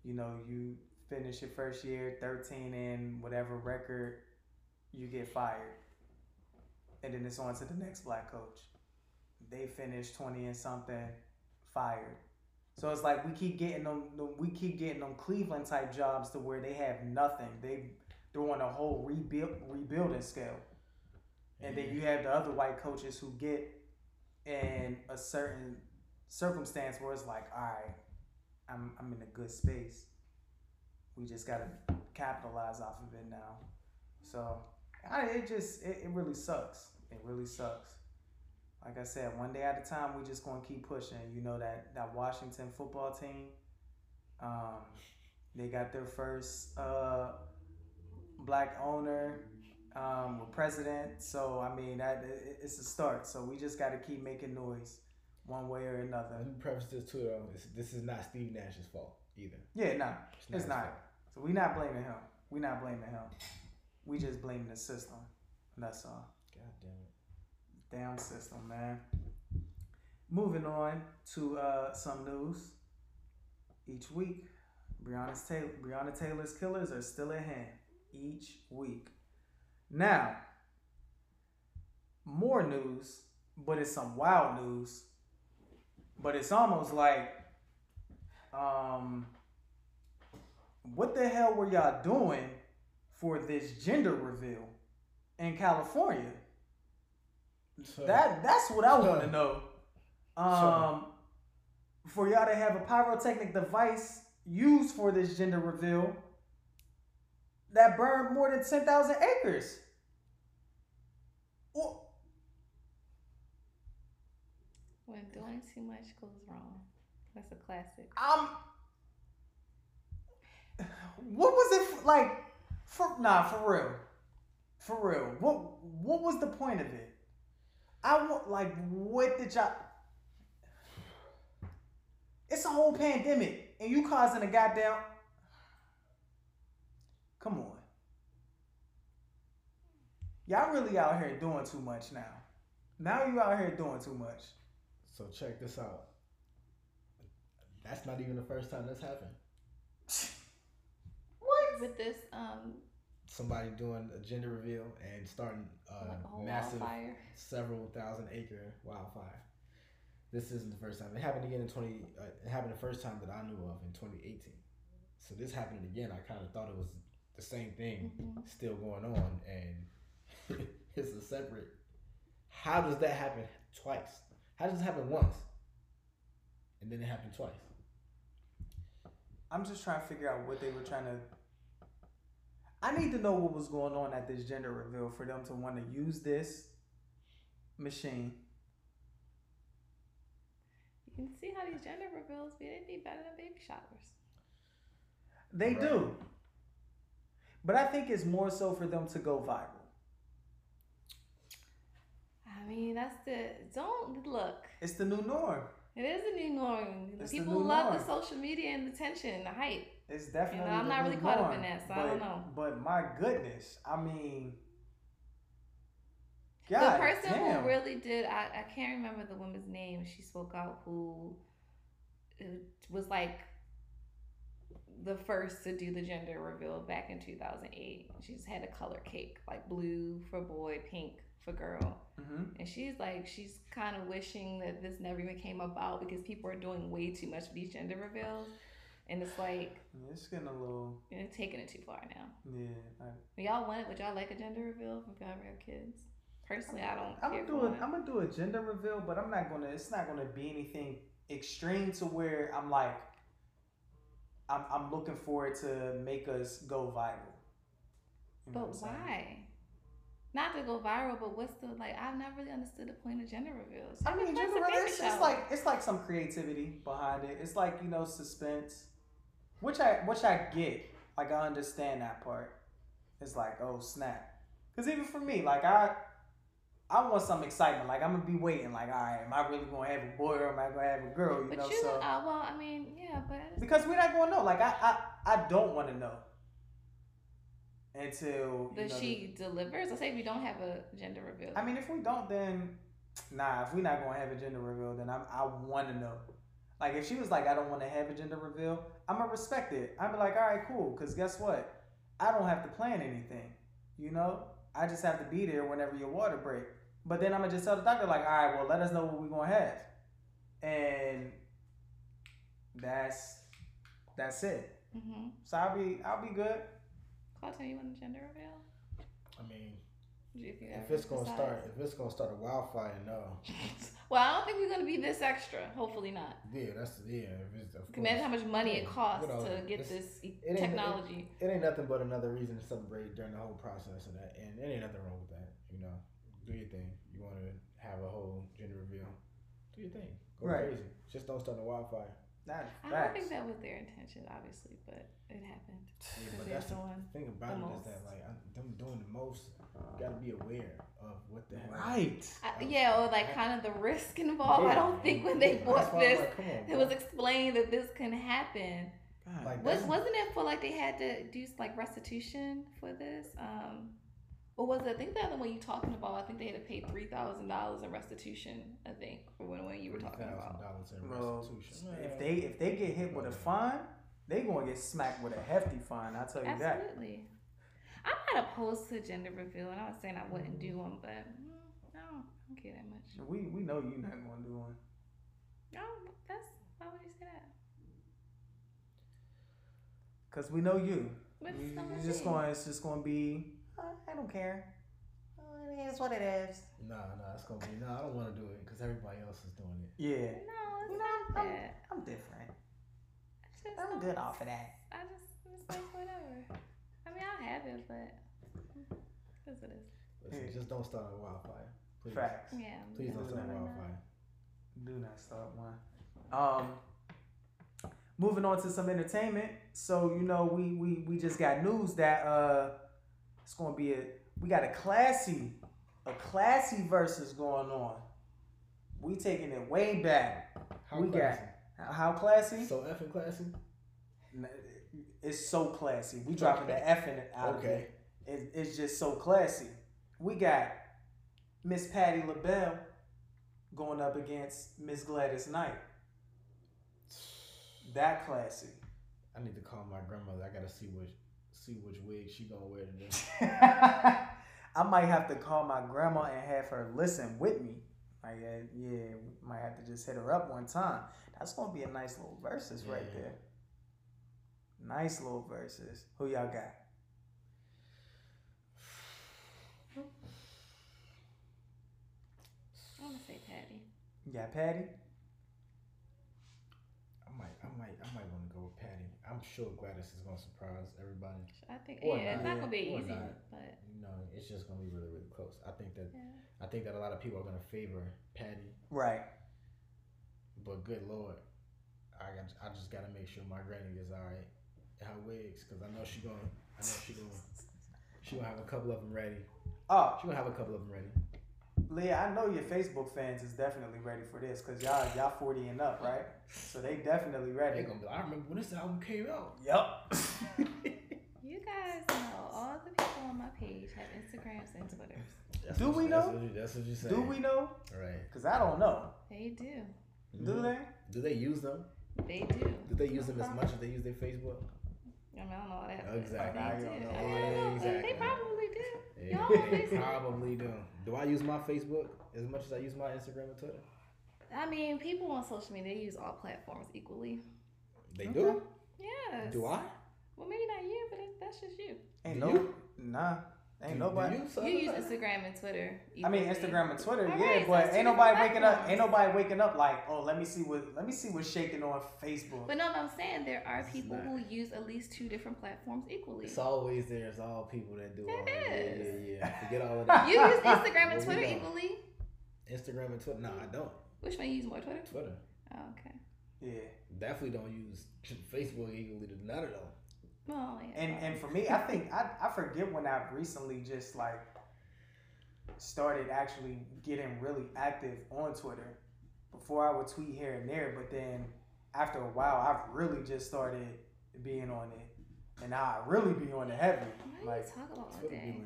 You know, you finish your first year, thirteen and whatever record, you get fired, and then it's on to the next black coach. They finish twenty and something, fired. So it's like we keep getting them, them- we keep getting them Cleveland type jobs to where they have nothing. They they're on a whole rebuild rebuilding scale, and then you have the other white coaches who get in a certain circumstance where it's like, all right, I'm I'm in a good space. We just gotta capitalize off of it now. So I, it just it, it really sucks. It really sucks like I said, one day at a time, we just gonna keep pushing. You know that that Washington football team, um, they got their first uh, black owner, um, president. So I mean that it, it's a start. So we just got to keep making noise, one way or another. Let me preface this too though. This, this is not Steve Nash's fault either. Yeah, nah, it's his not. So we not blaming him. We not blaming him. We just blaming the system. That's all. God damn it. Damn system, man. Moving on to uh, some news. Each week, Breonna Taylor, Breonna Taylor's killers are still at hand each week. Now, more news, but it's some wild news. But it's almost like, um, what the hell were y'all doing for this gender reveal in California? So, That that's what I want to So- know. Um, for y'all to have a pyrotechnic device used for this gender reveal that burned more than ten thousand acres. Well, When doing too much goes wrong. That's a classic. I'm. What was it like? For nah, for real, for real. What what was the point of it? I want like what did y'all? It's a whole pandemic, and you causing a goddamn. Come on, y'all really out here doing too much now. Now you out here doing too much. So check this out. That's not even the first time that's happened. (laughs) What? With this um Somebody doing a gender reveal and starting like a a massive, wildfire. several thousand acre wildfire. This isn't the first time. It happened again in twenty. Uh, it happened the first time that I knew of in twenty eighteen. So this happened again. I kind of thought it was the same thing Mhm. still going on, and (laughs) it's a separate. How does that happen twice? How does it happen once, and then it happened twice? I'm just trying to figure out what they were trying to. I need to know what was going on at this gender reveal for them to want to use this machine. You can see how these gender reveals be they be better than baby showers. They Right. do. But I think it's more so for them to go viral. I mean, that's the don't look. It's the new norm. It is the new norm. It's the People new love norm. the social media and the tension, and the hype. It's definitely. I'm the not new really caught up norm. in that, so but, I don't know. But my goodness, I mean, the person damn. who really did, I, I can't remember the woman's name. She spoke out who uh, was like the first to do the gender reveal back in 2008. She just had a color cake, like blue for boy, pink for girl. Mhm. And she's like, she's kind of wishing that this never even came about because people are doing way too much of these gender reveals. And it's like, It's getting a little. you're taking it too far now. Yeah. I, y'all want it? Would y'all like a gender reveal if y'all ever have kids? Personally, I don't I'm gonna do it. I'm gonna do a gender reveal, but I'm not gonna. It's not gonna be anything extreme to where I'm like, I'm, I'm looking for it to make us go viral. You know But why? Not to go viral, but what's the like? I've never really understood the point of gender reveals. I mean, gender the reveal. baby It's just like it's like some creativity behind it. It's like you know suspense, which I which I get. Like I understand that part. It's like oh snap, because even for me, like I. I want some excitement. Like I'm gonna be waiting. Like, all right, am I really gonna have a boy or am I gonna have a girl? You But know, you, so uh, well, I mean, yeah, but because we're not gonna know. Like I, I, I don't want to know until. but you know, she delivers. Let's say we don't have a gender reveal. I mean, if we don't, then nah. If we're not gonna have a gender reveal, then I'm, I want to know. Like if she was like, I don't want to have a gender reveal, I'm gonna respect it. I'm like, all right, cool. Cause guess what? I don't have to plan anything. You know, I just have to be there whenever your water break. But then I'm gonna just tell the doctor like, all right, well, let us know what we're gonna have, and that's that's it. mm-hmm. So I'll be I'll be good. Carlton, you want a gender reveal? I mean, If, you if it's gonna decide. start, if it's gonna start a wildfire, no. (laughs) Well, I don't think we're gonna be this extra. Hopefully not. Yeah, that's yeah. If it's, of Can you imagine how much money it costs you know, to get this e- it ain't- technology. It ain't nothing but another reason to celebrate during the whole process of that, and there ain't nothing wrong with that. You know, do your thing. You want to have a whole gender reveal, do your thing. Go Right. crazy. Just don't start a wildfire. That's I don't think that was their intention, obviously, but it happened. Yeah, but that's the doing thing about the it is most. that like I'm, them doing the most, you gotta be aware of what the hell. right. I, yeah, or like kind of the risk involved. I don't think when they bought that's this, like, on, it was explained that this can happen. God. Like, was, wasn't it for like they had to do like restitution for this? Um, or was it? I think the other one you talking about. I think they had to pay three thousand dollars in restitution. I think for when when you were talking about. $3,000 in Well, restitution. if they if they get hit with a fine, they gonna get smacked with a hefty fine. I tell you that. Absolutely. I'm not opposed to gender reveal, and I was saying I wouldn't do one, but mm, I don't, care that much. We we know you're not gonna do one. No, that's why would you say that? Cause we know you. What's You- so You're just going. It's just going to be. "Uh, I don't care. Uh, it is what it is. Nah, nah, it's gonna be. Nah, I don't want to do it because everybody else is doing it. Yeah, No, it's You know, not I'm- that. I'm different. It's just I'm good off of that. I just it's like whatever. I mean, I'll have it, but it's what it is. Listen, Yeah. just don't start a wildfire. Please. Facts. Yeah. Please don't start a wildfire. Do not start one. Um, moving on to some entertainment. So you know, we we we just got news that uh, it's going to be a we got a classy a classy versus going on. We taking it way back. How We got- classy? How classy? So effing classy. It's so classy. We dropping the F in it out of Okay. it. it. It's just so classy. We got Miss Patti LaBelle going up against Miss Gladys Knight. That classy. I need to call my grandmother. I gotta see which see which wig she gonna wear today. (laughs) I might have to call my grandma and have her listen with me. Like, uh, yeah, might have to just hit her up one time. That's gonna be a nice little verses right there. Nice little verses. Who y'all got? I'm gonna say Patti. You got Patti? I might, I might, I might want to go with Patti. I'm sure Gladys is gonna surprise everybody. I think Or yeah, it's not. not gonna be Or easy, not. but You know, it's just gonna be really, really close. I think that yeah. I think that a lot of people are gonna favor Patti, Right. but good lord, I got, I just gotta make sure my granny is all right her wigs because I know she gonna, I know she gonna, she gonna have a couple of them ready. Oh, She gonna have a couple of them ready. Leah, I know your Facebook fans is definitely ready for this because y'all y'all 40 and up, right? So they definitely ready. They ready. gonna be. Like, I remember when this album came out. Yup. (laughs) You guys know all the people on my page have Instagrams and Twitters. That's Do what- we that's know? What you, that's what you say. Do we know? Right. Because I don't know. They do. Do they? Do they use them? They do. Do they use them as much as they use their Facebook? I mean, I don't know all that. but Exactly. They I do. don't know. I don't know. Exactly. They probably do. They Y'all on Facebook? probably do. Do I use my Facebook as much as I use my Instagram and Twitter? I mean, people on social media they use all platforms equally. They Okay. do. Yes. Do I? Well, maybe not you, but it, that's just you. Ain't Do no, you? nah, ain't Do- nobody. Do you, You use Instagram and Twitter. I mean. Instagram and Twitter, All yeah, right, but it's ain't nobody different waking up. Ain't nobody waking up like, oh, let me see what, let me see what's shaking on Facebook. But no, no, I'm saying there are It's people not. who use at least two different platforms equally. It's always there. It's all people that do all It that. Yeah, is. yeah, yeah. Forget all of (laughs) that. you use Instagram and Twitter equally. Instagram and Twitter. No, I don't. Which one you use more, Twitter? Twitter. Oh, okay. yeah, Definitely don't use (laughs) Facebook equally to none of them. Well, yeah. and and for me, I think I I forget when I recently just like started actually getting really active on Twitter. Before I would tweet here and there, but then after a while, I've really just started being on it, and now I really be on it heavy. Why do Like you talk about all day?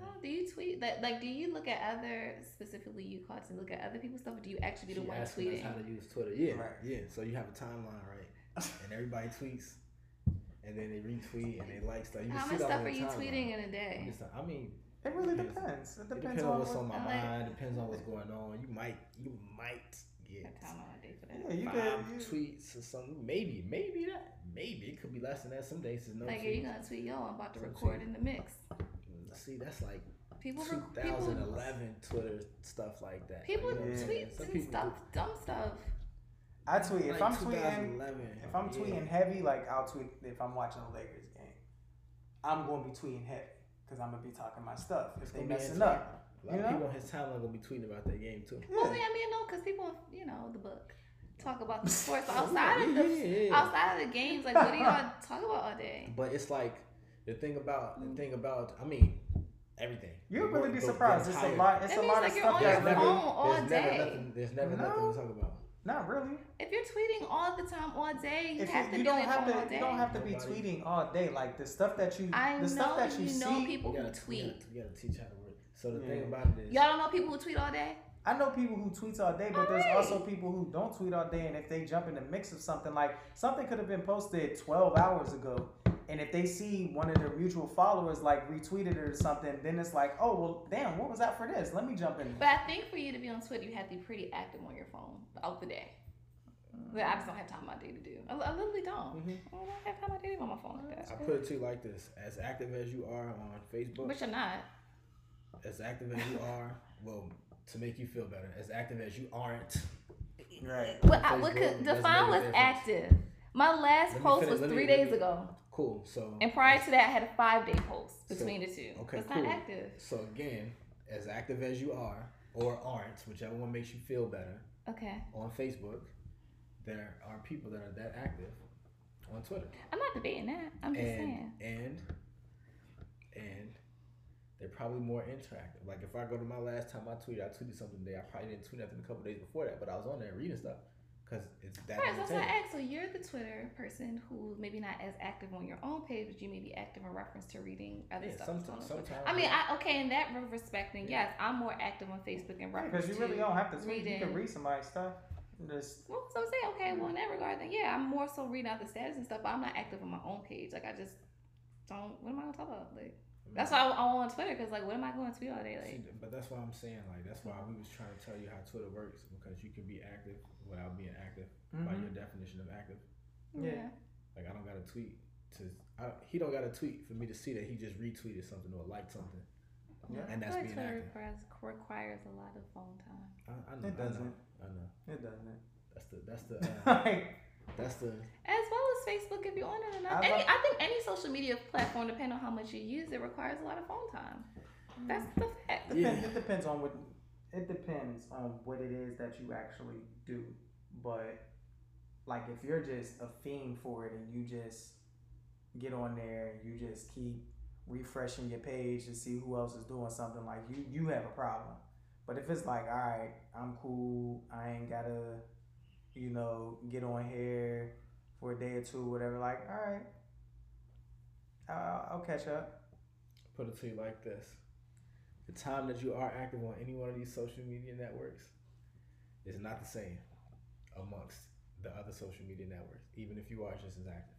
Oh, do you tweet that? Like, do you look at other specifically you call to look at other people's stuff, or do you actually be the She one asking us tweeting? how to use Twitter. Yeah, Right. yeah. So you have a timeline, right? (laughs) and everybody tweets, and then they retweet and they like stuff. You How much see that stuff are the you timeline. tweeting in a day? I mean, It really Depends. depends. It it depends, depends on on what's on my I like- mind. Depends on what's going on. You might, you might get Got time on a day for that. Yeah, you five could. Tweets or something. Maybe, maybe that. Maybe it could be less than that. Some days there's no like, are you gonna tweet? Yo, I'm about to Some record tweet. in the mix. Mm, see, that's like People, rec- people, 2011 Twitter stuff like that. people Like, you know what I'm saying? tweet Some people stuff, do- dumb stuff. I tweet if like I'm tweeting. If I'm yeah. tweeting heavy, like I'll tweet if I'm watching the Lakers game. I'm gonna be tweeting heavy because I'm gonna be talking my stuff. If It's they gonna be messing up, A lot you of know? people on his timeline gonna be tweeting about that game too. Well, yeah. I mean, no, because people, you know, the book talk about the (laughs) sports Yeah, outside of the yeah, yeah. outside of the games. Like, what do y'all (laughs) talk about all day? But it's like the thing about the mm. thing about I mean everything. You'll The- really be the- the surprised. It's a lot. It's That a means lot like of you're stuff on that's your never. phone all there's never nothing. There's never No. nothing to talk about. Not really. If you're tweeting all the time, all day, you If have you, to you be on don't have phone all to, day. you don't have to be Nobody- tweeting all day. Like the stuff that you, I the stuff that you, you know see. people You who gotta, you tweet. gotta, you gotta teach how to work. So the Yeah. thing about it is, Y'all don't know people who tweet all day. I know people who tweets all day, but there's Alright. also people who don't tweet all day, and if they jump in the mix of something like something could have been posted 12 hours ago, and if they see one of their mutual followers like retweeted it or something, then it's like, oh well, damn, what was that for this? Let me jump in. But I think for you to be on Twitter, you have to be pretty active on your phone out the day. But I just don't have time in my day to do. I, I literally don't. Mhm. I don't have time my day to be on my phone like that. I put it to you like this: as active as you are on Facebook, But you're not. as active as you (laughs) are, well, to make you feel better, as active as you aren't. Right. What, I, Facebook what could doesn't define make was active. My last Let post finish- was let me- three days me- ago, Cool. So and prior to that, I had a five day post So, between the two. okay, That's cool. not active. So again, as active as you are or aren't, whichever one makes you feel better, Okay, on Facebook, there are people that are that active on Twitter. I'm not debating that. I'm just and saying. and and they're probably more interactive. Like if I go to my last time I tweeted, I tweeted something today. I probably didn't tweet nothing a couple days before that, but I was on there reading stuff because it's that Right, so I asked. So you're the Twitter person who maybe not as active on your own page, but you may be active in reference to reading other Yeah, stuff. somet- that's on Twitter. sometimes. I mean, I, okay, in that respect, then Yeah. yes, I'm more active on Facebook in reference Because you really don't have to tweet. You can read somebody's stuff. Just Well, so I'm saying, okay, well, in that regard, then yeah, I'm more so reading out the status and stuff, but I'm not active on my own page. Like, I just don't. What am I gonna talk about? Like, that's why I, I'm on Twitter because, like, what am I going to tweet all day? Like, but that's why I'm saying like that's why we was trying to tell you how Twitter works because you can be active without being active by mhm. your definition of active. Yeah. yeah. Like I don't got a tweet to I, he don't got a tweet for me to see that he just retweeted something or liked something. Yeah. And that's I feel being Twitter active. requires, requires a lot of phone time. I, I know. It doesn't. I know. it doesn't. That's the that's the (laughs) uh, that's the As well as Facebook, if you're on it or not. I Any, love- I think any social media platform, depending on how much you use it, requires a lot of phone time. That's the fact. Yeah. (laughs) It depends on what. It depends on what it is that you actually do. But like, if you're just a fiend for it and you just get on there and you just keep refreshing your page to see who else is doing something, like you, you have a problem. But if it's like, all right, I'm cool. I ain't gotta, you know, get on here for a day or two, whatever. Like, all right, I'll, I'll catch up. put it to you like this: the time that you are active on any one of these social media networks is not the same amongst the other social media networks, even if you are just as active,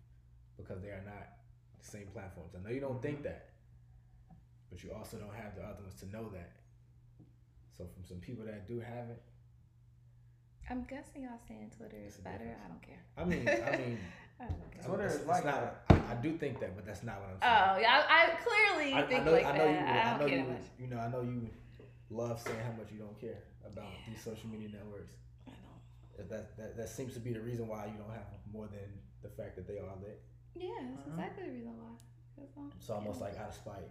because they are not the same platforms. I know you don't mm-hmm. think that, but you also don't have the other ones to know that. So from some people that do have it, I'm guessing y'all saying Twitter is better. I don't care. I mean, I mean, (laughs) I don't. I Twitter mean, is it's- like not, I, I do think that, but that's not what I'm saying. Oh yeah, I, I clearly I, I think know, like I know that. you. I I know you. that much. You know, I know you love saying how much you don't care about these social media networks. I don't. That, that that seems to be the reason why you don't have them more than the fact that they are lit. Yeah, that's Mhm. exactly the reason why. That's all. It's almost like out of spite.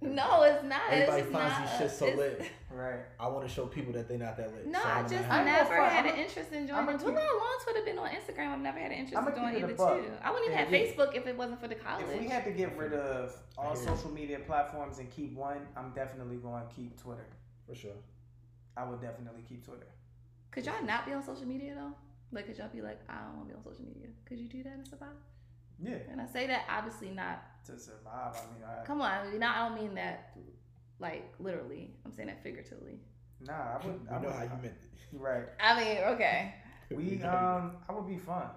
No, it's not. Everybody it's finds not, these shit so lit. (laughs) Right. I want to show people that they're not that lit. No, so I just gonna I'm never had fuck- an interest in I'ma joining. keep- Well, no, long Twitter been on Instagram. I've never had an interest in joining keep it either a buck. two. I wouldn't even Yeah, have yeah. Facebook if it wasn't for the college. If we had to get rid of all I hear you. social media platforms and keep one, I'm definitely going to keep Twitter. for sure. I would definitely keep Twitter. Could y'all not be on social media though? Like, could y'all be like, I don't want to be on social media? Could you do that and survive? Yeah. And I say that obviously not. To survive, I mean, I, Come on, not. I don't mean that like literally. I'm saying that figuratively. nah, I would. I know would, how you meant it. Right. I mean, okay. We (laughs) um, I would be fun.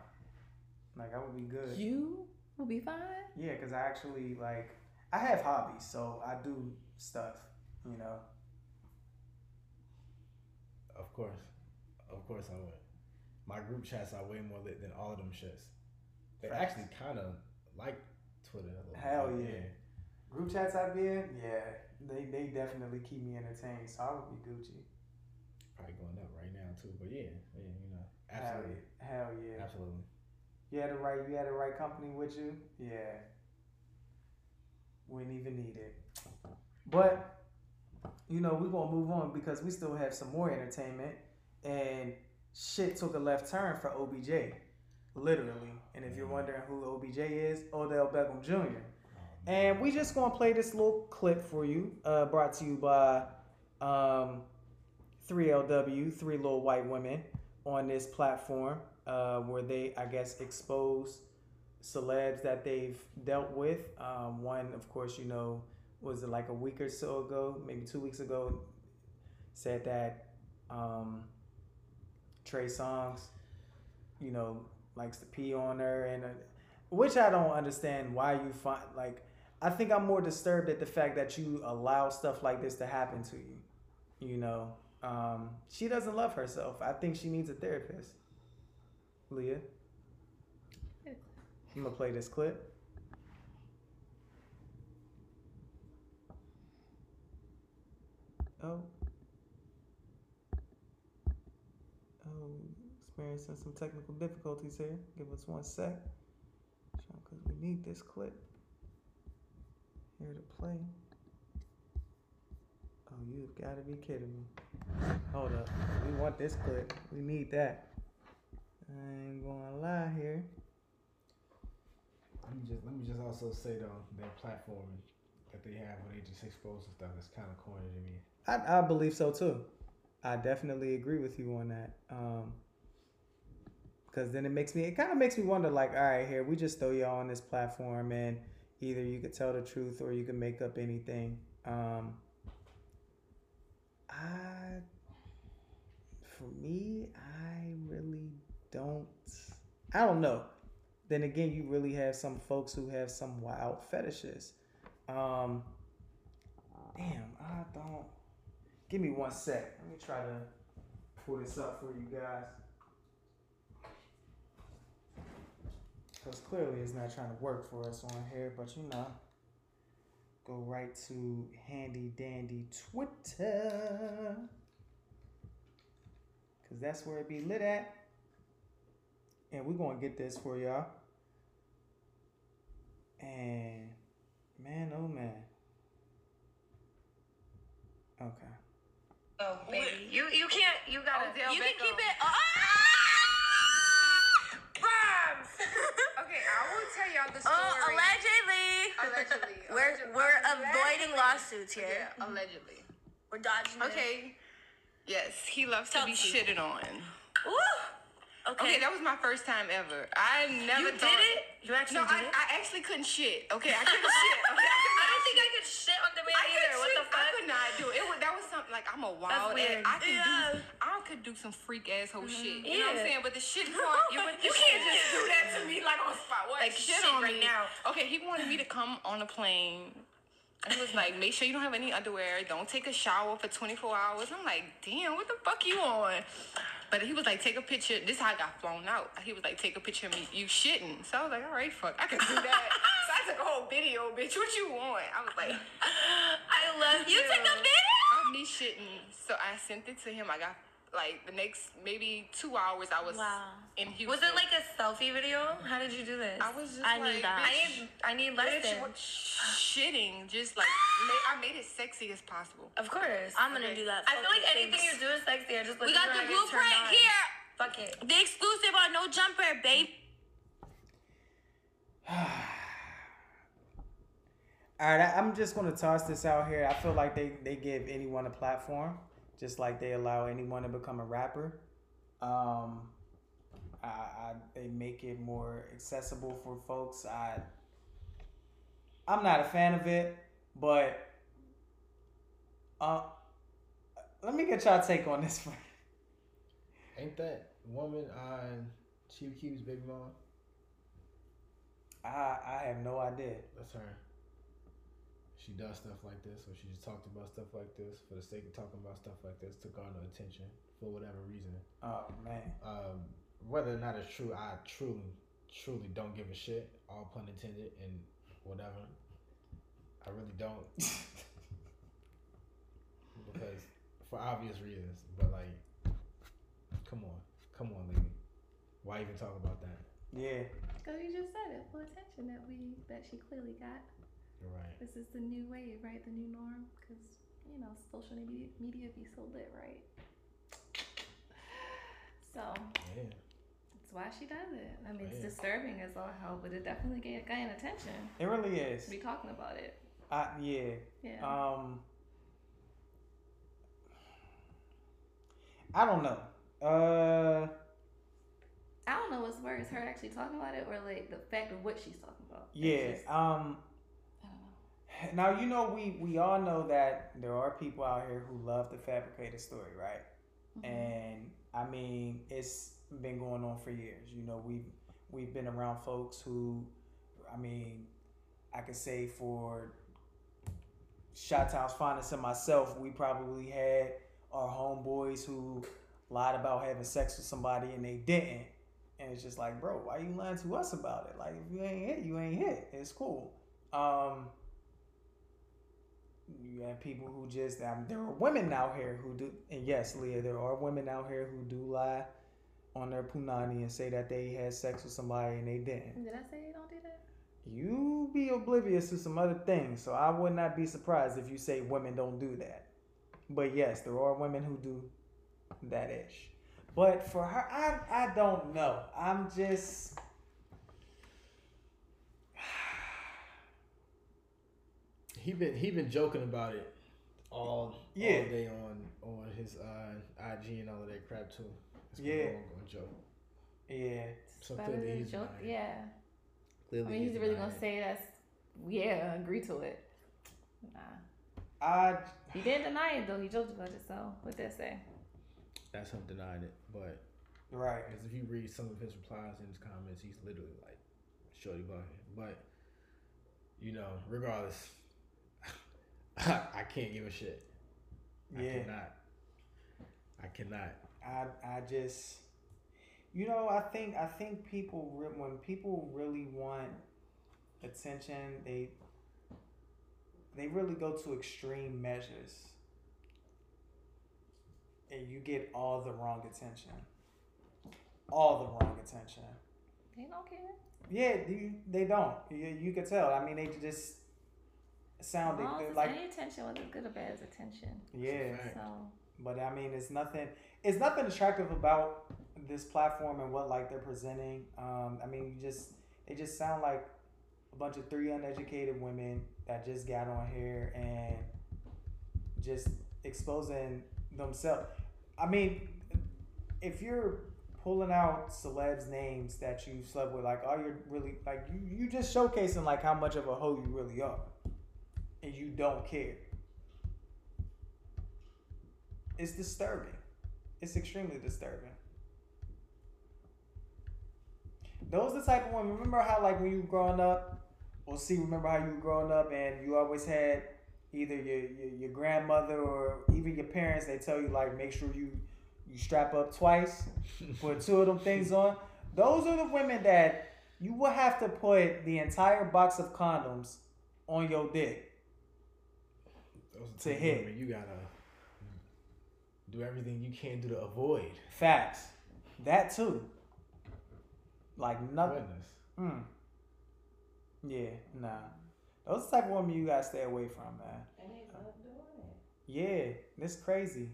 Like I would be good. You will be fine. Yeah, because I actually like I have hobbies, so I do stuff. You know. Of course, of course I would. My group chats are way more lit than all of them shits. They Facts. actually kind of like Twitter. Hell bit. yeah. Group chats I've been, yeah, they they definitely keep me entertained. So I would be Gucci. Probably going up right now too, but yeah, yeah, you know, absolutely, yeah. Hell yeah. absolutely. You had the right you had the right company with you. Yeah. Wouldn't even need it. But you know, we're gonna move on because we still have some more entertainment and shit took a left turn for OBJ. Literally. And if you're wondering who OBJ is, Odell Beckham Jr. And we just gonna play this little clip for you, uh, brought to you by um, 3LW, three little white women, on this platform uh, where they, I guess, expose celebs that they've dealt with. Um, one, of course, you know, was it like a week or so ago, maybe two weeks ago, said that Um, Trey Songz, you know, likes to pee on her, and uh, which I don't understand why you find like. I think I'm more disturbed at the fact that you allow stuff like this to happen to you. You know, um, she doesn't love herself. I think she needs a therapist. Leah, I'm gonna play this clip. Oh. Oh, experiencing some technical difficulties here. Give us one sec. Because we need this clip. Here to play. Oh, you've got to be kidding me. Hold up. We want this clip. We need that. I ain't gonna lie here. Let me just let me just also say though, their platform that they have when they just expose and stuff is kind of corny to me. I, I believe so too. I definitely agree with you on that. Um, because then it makes me, it kind of makes me wonder, like, all right, here we just throw y'all on this platform, and either you could tell the truth or you can make up anything. Um, I, for me, I really don't. I don't know. Then again, you really have some folks who have some wild fetishes. Um, damn, I don't. Give me one sec. Let me try to pull this up for you guys. Because clearly it's not trying to work for us on here, but you know. Go right to handy dandy Twitter. Because that's where it be lit at. And we're going to get this for y'all. And man, oh man. Okay. Oh, baby. You you can't. You gotta. Odell you can Beckham. keep it. Ah! Bombs. Okay, I will tell y'all the Oh, story. allegedly. Allegedly. (laughs) We're we're avoiding lawsuits here. Yeah, allegedly. We're dodging. it. Okay. Yes, he loves Tell to be the shitted on. Woo. Okay, Okay. that was my first time ever. I never you thought. did it. You actually No, I, it. I actually couldn't shit. Okay, I couldn't shit. (laughs) Okay, I could I don't think I could shit on demand I either. What shit. the I fuck? could not do it. it was, that was like I'm a wild ass. I could Yeah. do. I could do some freak asshole mm-hmm. shit. You know what I'm saying? But the shit part, (laughs) you, you can't just do that to me like on spot. What? Like shit, shit on right me. now. Okay, he wanted me to come on a plane. He was like, make sure you don't have any underwear. Don't take a shower for 24 hours. I'm like, damn, what the fuck you on? But he was like, take a picture. This is how I got flown out. He was like, take a picture of me. You shitting. So I was like, all right, fuck, I can do that. so I took a whole video, bitch. What you want? I was like, (laughs) I love you. you. Took a video. I'm me shitting. So I sent it to him. I got like the next maybe two hours. I was Wow. in Houston. Was it like a selfie video? How did you do this? I was just I like, need that. I need. I need bitch, lessons. shitting? Just like ma- I made it sexy as possible. Of course. I'm gonna Okay. do that. I feel like anything you do is sexy. I just like it. We got the blueprint here. Fuck it. The exclusive on No Jumper, babe. All right, I- I'm just gonna toss this out here. I feel like they they give anyone a platform, just like they allow anyone to become a rapper. Um, I, I they make it more accessible for folks. I I'm not a fan of it, but uh, let me get y'all take on this (laughs) one. Ain't that woman on Chief Keef's baby mom? I I have no idea. That's her. She does stuff like this, or she just talked about stuff like this for the sake of talking about stuff like this to garner attention for whatever reason. Oh man. Um, whether or not it's true, I truly, truly don't give a shit. All pun intended, and whatever. I really don't, (laughs) because for obvious reasons. But like, come on, come on, lady. Why even talk about that? Yeah. Because you just said it, full attention that we that she clearly got. Right. This is the new wave, right? The new norm. Because you know, social media media be so lit, right? (sighs) So Yeah. that's why she does it. I mean, it's disturbing as all hell, but it definitely get gain attention. It really is. Be talking about it. I, yeah. Yeah. Um, I don't know. Uh, I don't know what's worse, her actually talking about it or like the fact of what she's talking about. Yeah. just- Um, I don't know. Now you know we we all know that there are people out here who love to fabricate a story, right? and I mean it's been going on for years. You know, we've we've been around folks who, I mean, I could say for Shot Town's finest and myself, we probably had our homeboys who lied about having sex with somebody and they didn't. And it's just like, bro, why you lying to us about it? Like, if you ain't hit, you ain't hit. It's cool. Um, you have people who just, um, there are women out here who do, and yes, Leah, there are women out here who do lie on their punani and say that they had sex with somebody and they didn't. Did I say you don't do that? You be oblivious to some other things, so I would not be surprised if you say women don't do that. But yes, there are women who do that ish. But for her, I I don't know. I'm just He been he been joking about it all Yeah. all day on on his uh, IG and all of that crap too. It's Yeah. yeah, going joke. yeah. So Better clearly he's joke. denying. Yeah. Clearly I mean, he's really denying gonna say that's yeah, agree to it. Nah, I he didn't deny it though. He joked about it. So what that say? that's him denying it. But right. because if you read some of his replies in his comments, he's literally like shorty bugging. But you know, regardless, (laughs) I can't give a shit. I Yeah. cannot. I cannot. I I just you know I think I think people re- when people really want attention they they really go to extreme measures and you get all the wrong attention all the wrong attention They don't care. yeah you, they don't you, you could tell I mean they just sound As long as like any attention, was it's good or bad, is attention. yeah So But I mean, it's nothing. It's nothing attractive about this platform and what like they're presenting. Um, I mean, you just they just sound like a bunch of three uneducated women that just got on here and just exposing themselves. I mean, if you're pulling out celebs names that you slept with, like all you're really like you you just showcasing like how much of a hoe you really are, and you don't care it's disturbing. It's extremely disturbing. Those are the type of women. Remember how like when you were growing up, or see, remember how you were growing up and you always had either your, your your grandmother or even your parents. They tell you like make sure you you strap up twice, (laughs) put two of them things on. Those are the women that you will have to put the entire box of condoms on your dick. Those are To hit. women You gotta do everything you can do to avoid. Facts. That too. Like nothing. Goodness. Mm. Yeah, nah. Those the type of women you gotta stay away from, man. and they love doing it. Yeah, it's crazy.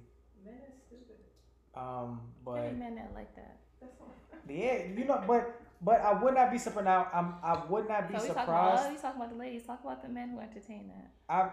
Men are stupid. Um, but Any men that like that. yeah, you know, but but I would not be surprised. Now, I'm I would not be So we talking about surprised. we talking about the ladies. Talk about the men who entertain that. I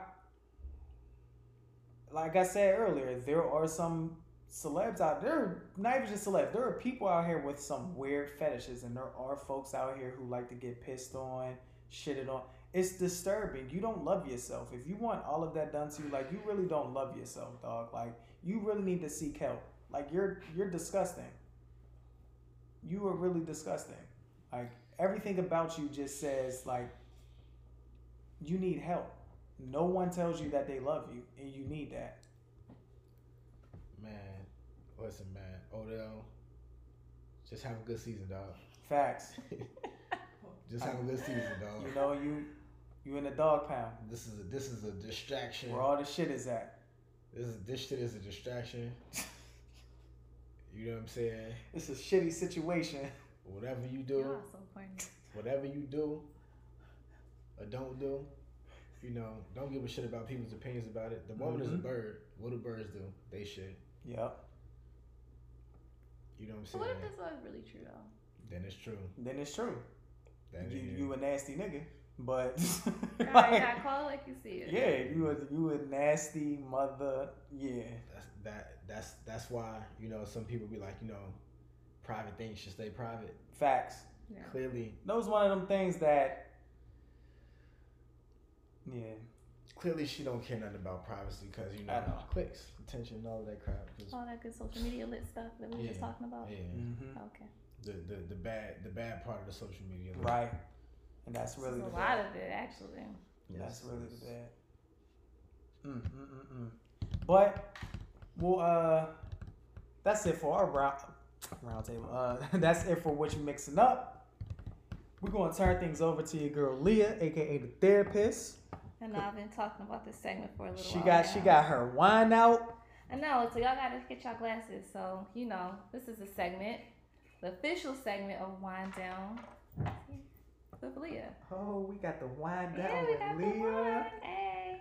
like I said earlier, there are some celebs out there. Not even just celebs. There are people out here with some weird fetishes, and there are folks out here who like to get pissed on, shitted on. It's disturbing. You don't love yourself. If you want all of that done to you, like you really don't love yourself, dog. Like you really need to seek help. Like you're you're disgusting. You are really disgusting. Like everything about you just says like you need help. No one tells you that they love you, and you need that. Man, listen, man. Odell, just have a good season, dog. Facts. (laughs) Just have a good season, dog. You know you you in the dog pound This is a this is a distraction. where all the shit is at. This is this shit is a distraction. (laughs) You know what I'm saying? It's a shitty situation. Whatever you You do, are so funny. whatever you do or don't do, you know, don't give a shit about people's opinions about it. The woman is a Mhm. bird. What do birds do? They shit. Yep. You know what I'm saying? what if this was really true though? then it's true. Then it's true. Then You, it- you a nasty nigga, but (laughs) God, God, call it like you see it. yeah, you a you a nasty mother. Yeah. that's that that's that's why you know some people be like you know private things should stay private. Facts. Clearly, That was one of them things that. Yeah. Clearly, she don't care nothing about privacy because you know At clicks, attention, and all that crap. All that good social media lit stuff that we were just talking about. yeah, Mm-hmm. Okay. the, the the bad the bad part of the social media. Right. And that's really the a lot of it actually. That's really the bad. Mm, mm, mm, mm. But well, uh, that's it for our round round table. Uh, (laughs) that's it for what you mixing up. We're gonna turn things over to your girl Leah, aka the therapist. And I've been talking about this segment for a little She while. got now. she got her wine out. I know, so y'all gotta get y'all glasses. So, you know, this is a segment, the official segment of Wine Down with Leah. Oh, we got the wine Yeah, down we with got the Leah. wine. Hey.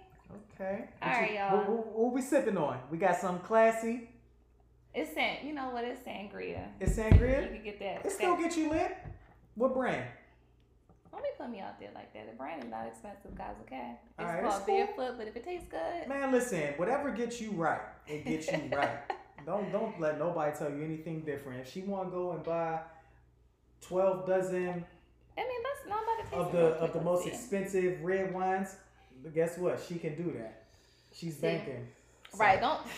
Okay. All What you- y'all. What, what, we sipping on? We got something classy. It's san you know what it's sangria. It's sangria. You can get that. It still get you lit. What brand? Don't be putting me out there like that. The brand is not expensive, guys, okay? It's right, called it's cool. Barefoot, but if it tastes good, Man, listen. Whatever gets you right, it gets you (laughs) right. Don't don't let nobody tell you anything different. If she want to go and buy twelve dozen I mean, that's not about of the of the most expensive red wines, guess what? She can do that. She's See? banking. Right, don't (laughs)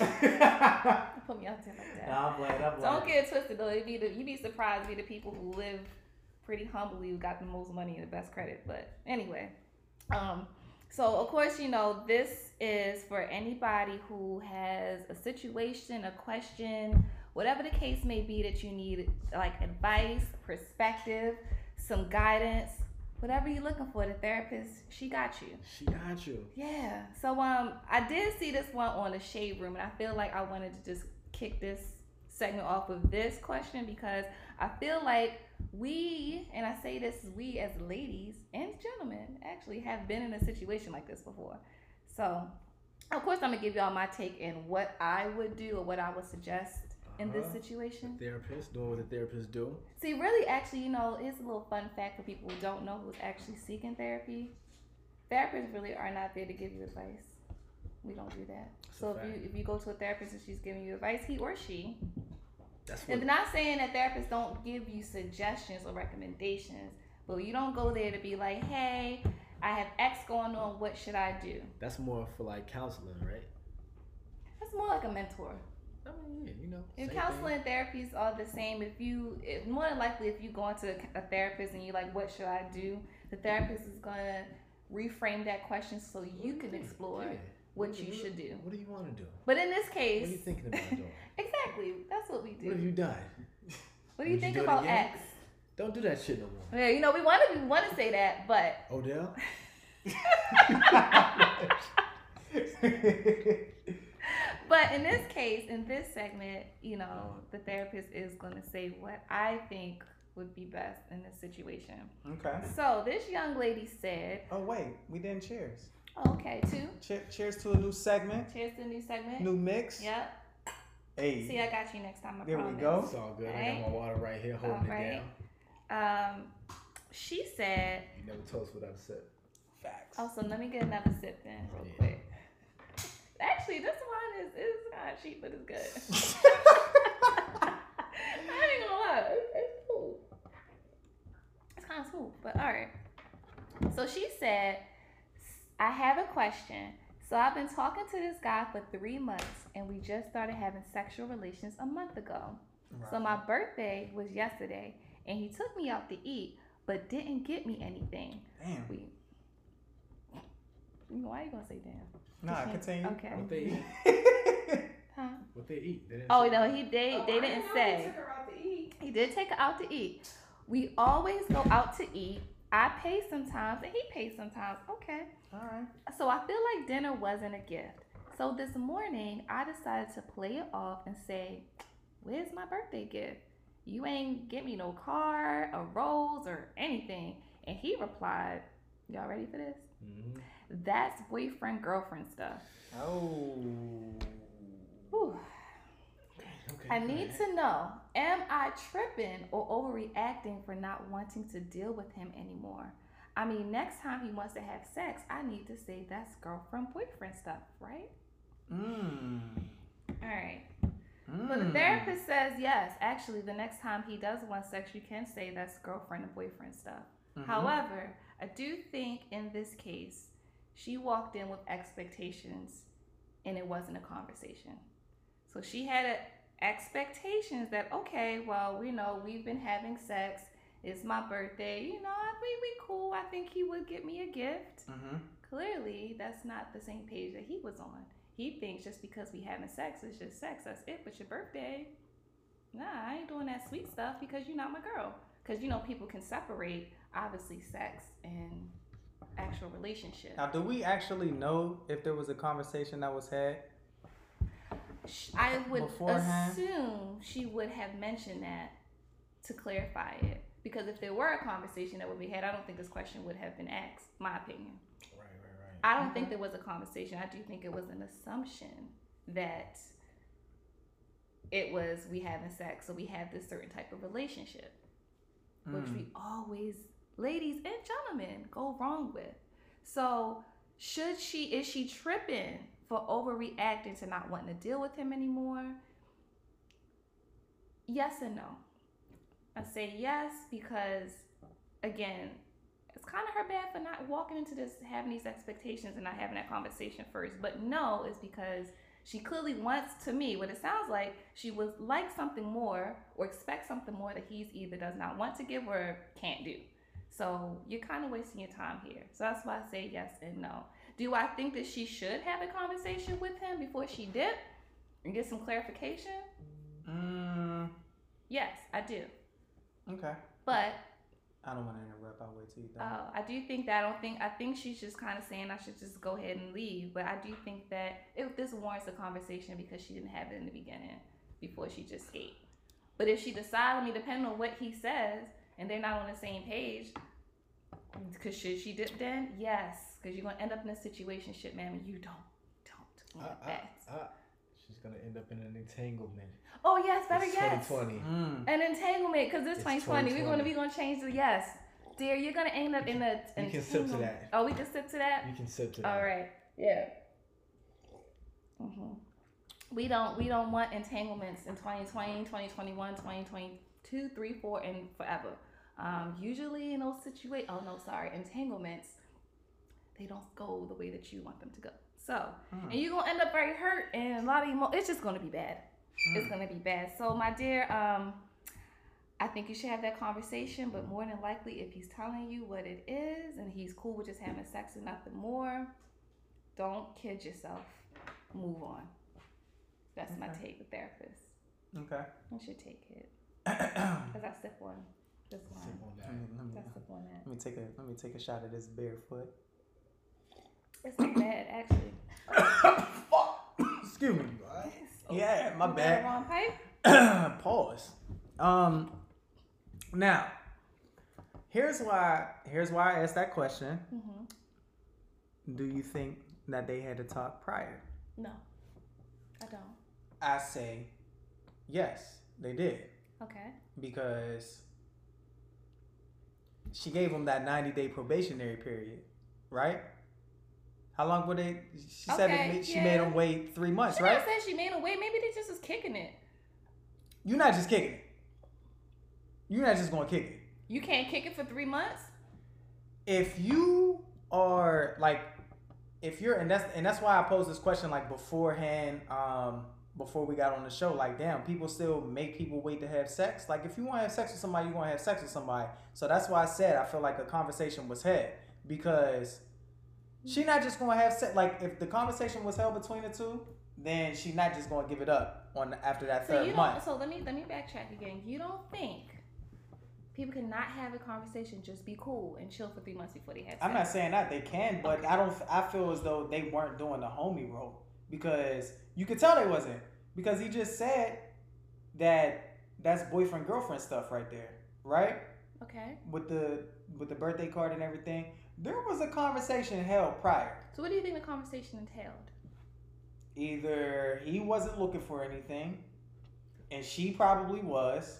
put me out there like that. I'm playing. I'm playing. Don't get it twisted though. It be the, you be surprised be the people who live pretty humbly who got the most money and the best credit. But anyway, um, so of course you know this is for anybody who has a situation, a question, whatever the case may be that you need like advice, perspective, some guidance, whatever you're looking for. The therapist, she got you. She got you. Yeah. So um I did see this one on the shade room and I feel like I wanted to just kick this segment off with this question because I feel like we and I say this we as ladies and gentlemen actually have been in a situation like this before. So of course I'm gonna give y'all my take in what I would do or what I would suggest in this Uh-huh. situation. Therapist doing what the therapist do. See, really, actually, you know, it's a little fun fact for people who don't know who's actually seeking therapy. Therapists really are not there to give you advice. We don't do that. That's so if you if you go to a therapist and she's giving you advice, he or she, That's what. and not saying that therapists don't give you suggestions or recommendations, but you don't go there to be like, hey, I have X going on. What should I do? That's more for like counseling, right? That's more like a mentor. I mean, yeah, you know. If counseling and therapy is all the same, if you, if, more than likely, if you go into a therapist and you're like, what should I do? The therapist is gonna reframe that question so you can mm-hmm. explore Yeah. What you should do. What do you want to do? But in this case, What are you thinking about doing? (laughs) exactly, that's what we do. What have you done? (laughs) What do you Would you think do about? X? Don't do that shit no more. Yeah, you know, we want to, we want to say that, but (laughs) Odell. But in this case, in this segment, you know, uh-huh. the therapist is going to say what I think would be best in this situation. okay. So this young lady said, Oh wait, we didn't cheers. Oh, okay, two. Che- cheers to a new segment, Cheers to a new segment. new mix. Yep. Hey. See, I got you next time. I There we go. It's all good. I got my water right here holding Alright. it down. Um, she said, You never toast without a sip. Facts. oh, so let me get another sip then, real Yeah. quick. (laughs) Actually, this one is is kind of cheap, but it's good. (laughs) (laughs) I ain't gonna lie, it's, it's cool. It's kind of cool, but all right. So she said, I have a question. So I've been talking to this guy for three months, and we just started having sexual relations a month ago. So my birthday was yesterday, and he took me out to eat, but didn't get me anything. Damn. We. Why are you gonna say damn? Nah, Okay. continue. Okay. What they eat? (laughs) Huh? What they eat? They didn't Oh say. no, he they they didn't say. He did take her out to eat. We always go out to eat. I pay sometimes and he pays sometimes. Okay. All right. So I feel like dinner wasn't a gift. So this morning I decided to play it off and say, Where's my birthday gift? You ain't get me no card, a rose, or anything. And he replied, Y'all ready for this? Mhm. That's boyfriend girlfriend stuff. Oh. Whew. Okay. I need to know am I tripping or overreacting for not wanting to deal with him anymore? I mean, next time he wants to have sex, I need to say that's girlfriend boyfriend stuff, right? Mmm. All right. But the therapist says yes. Actually, the next time he does want sex, you can say that's girlfriend and boyfriend stuff. Mm-hmm. However, I do think in this case, She walked in with expectations and it wasn't a conversation. So she had a, expectations that, okay, well, we know we've been having sex. It's my birthday. You know, I think we cool. I think he would get me a gift. Mm-hmm. Clearly, that's not the same page that he was on. He thinks just because we having sex, it's just sex. That's it. But your birthday, nah, I ain't doing that sweet stuff because you're not my girl. Because you know people can separate obviously sex and actual relationship. Now, do we actually know if there was a conversation that was had? Sh- I would Beforehand? assume she would have mentioned that to clarify it. Because if there were a conversation that would be had, I don't think this question would have been asked. My opinion. Right, right, right. I don't think there was a conversation. I do think it was an assumption that it was we having sex, so we have this certain type of relationship, which Mm. we always, ladies and gentlemen, go wrong with. So, should she is she tripping for overreacting to not wanting to deal with him anymore? Yes and no. I say yes because again, it's kind of her bad for not walking into this having these expectations and not having that conversation first. But no, is because she clearly wants to me what it sounds like she was like something more or expect something more that he's either does not want to give or can't do. So you're kind of wasting your time here. So that's why I say yes and no. Do I think that she should have a conversation with him before she dip and get some clarification? Mm, Yes, I do. okay. But I don't want to interrupt. I'll wait till you done. Uh, I do think that I don't think I think she's just kind of saying I should just go ahead and leave. But I do think that if this warrants a conversation because she didn't have it in the beginning before she just escaped. But if she decides, I mean, depending on what he says, and they're not on the same page, because should she dip then? Yes, because you're gonna end up in a situation, shit, man. You don't, don't I, want I, that. I, she's gonna end up in an entanglement. Oh yes, better It's yes. 2020. Mm. An entanglement, because this It's 2020, we're gonna 2020. we gonna change the yes. Dear, you're gonna end up in a. You can sip to that. Oh, we can sip to that. You can sip to that. All right. Yeah. hmm We don't we don't want entanglements in 2020, 2021, 2022, 3, 4, and forever. Um, usually in those situations, oh no, sorry, entanglements, they don't go the way that you want them to go. So, and you're gonna end up very hurt and a lot of emo. It's just gonna be bad. It's gonna be bad. So, my dear, um, I think you should have that conversation, but more than likely, if he's telling you what it is and he's cool with just having sex and nothing more, don't kid yourself. Move on. That's my take with therapist. Okay. What's your take, kid? (clears throat) let, Because I sip on this Sip wine. on that. me, let, me, I sip on that. let me take a let me take a shot of this barefoot. It's not bad, actually. (coughs) Excuse me. Oh, Yeah, my you bad. wrong pipe? (coughs) Pause. Um. Now, here's why. Here's why I asked that question. hmm Do you think that they had to talk prior? No, I don't. I say, yes, they did Okay. because she gave him that 90 day probationary period, right? How long would they? She said it, she yeah. made them wait three months, She right? never said she made them wait. Maybe they just was kicking it. You're not just kicking it. You're not just going to kick it. You can't kick it for three months. if you are like if you're and that's and that's why I posed this question like beforehand um before we got on the show like damn people still make people wait to have sex like if you want to have sex with somebody you want to have sex with somebody so that's why I said I feel like a conversation was had because she not just to have sex like if the conversation was held between the two then she not just to give it up on after that So third month. So let me let me backtrack again. You don't think people cannot have a conversation, just be cool and chill for three months before they have sex? I'm not saying that they can, but I don't. I feel as though they weren't doing the homie role because you could tell they wasn't because he just said that that's boyfriend girlfriend stuff right there, right? Okay. With the with the birthday card and everything. There was a conversation held prior. So what do you think the conversation entailed? Either he wasn't looking for anything, and she probably was,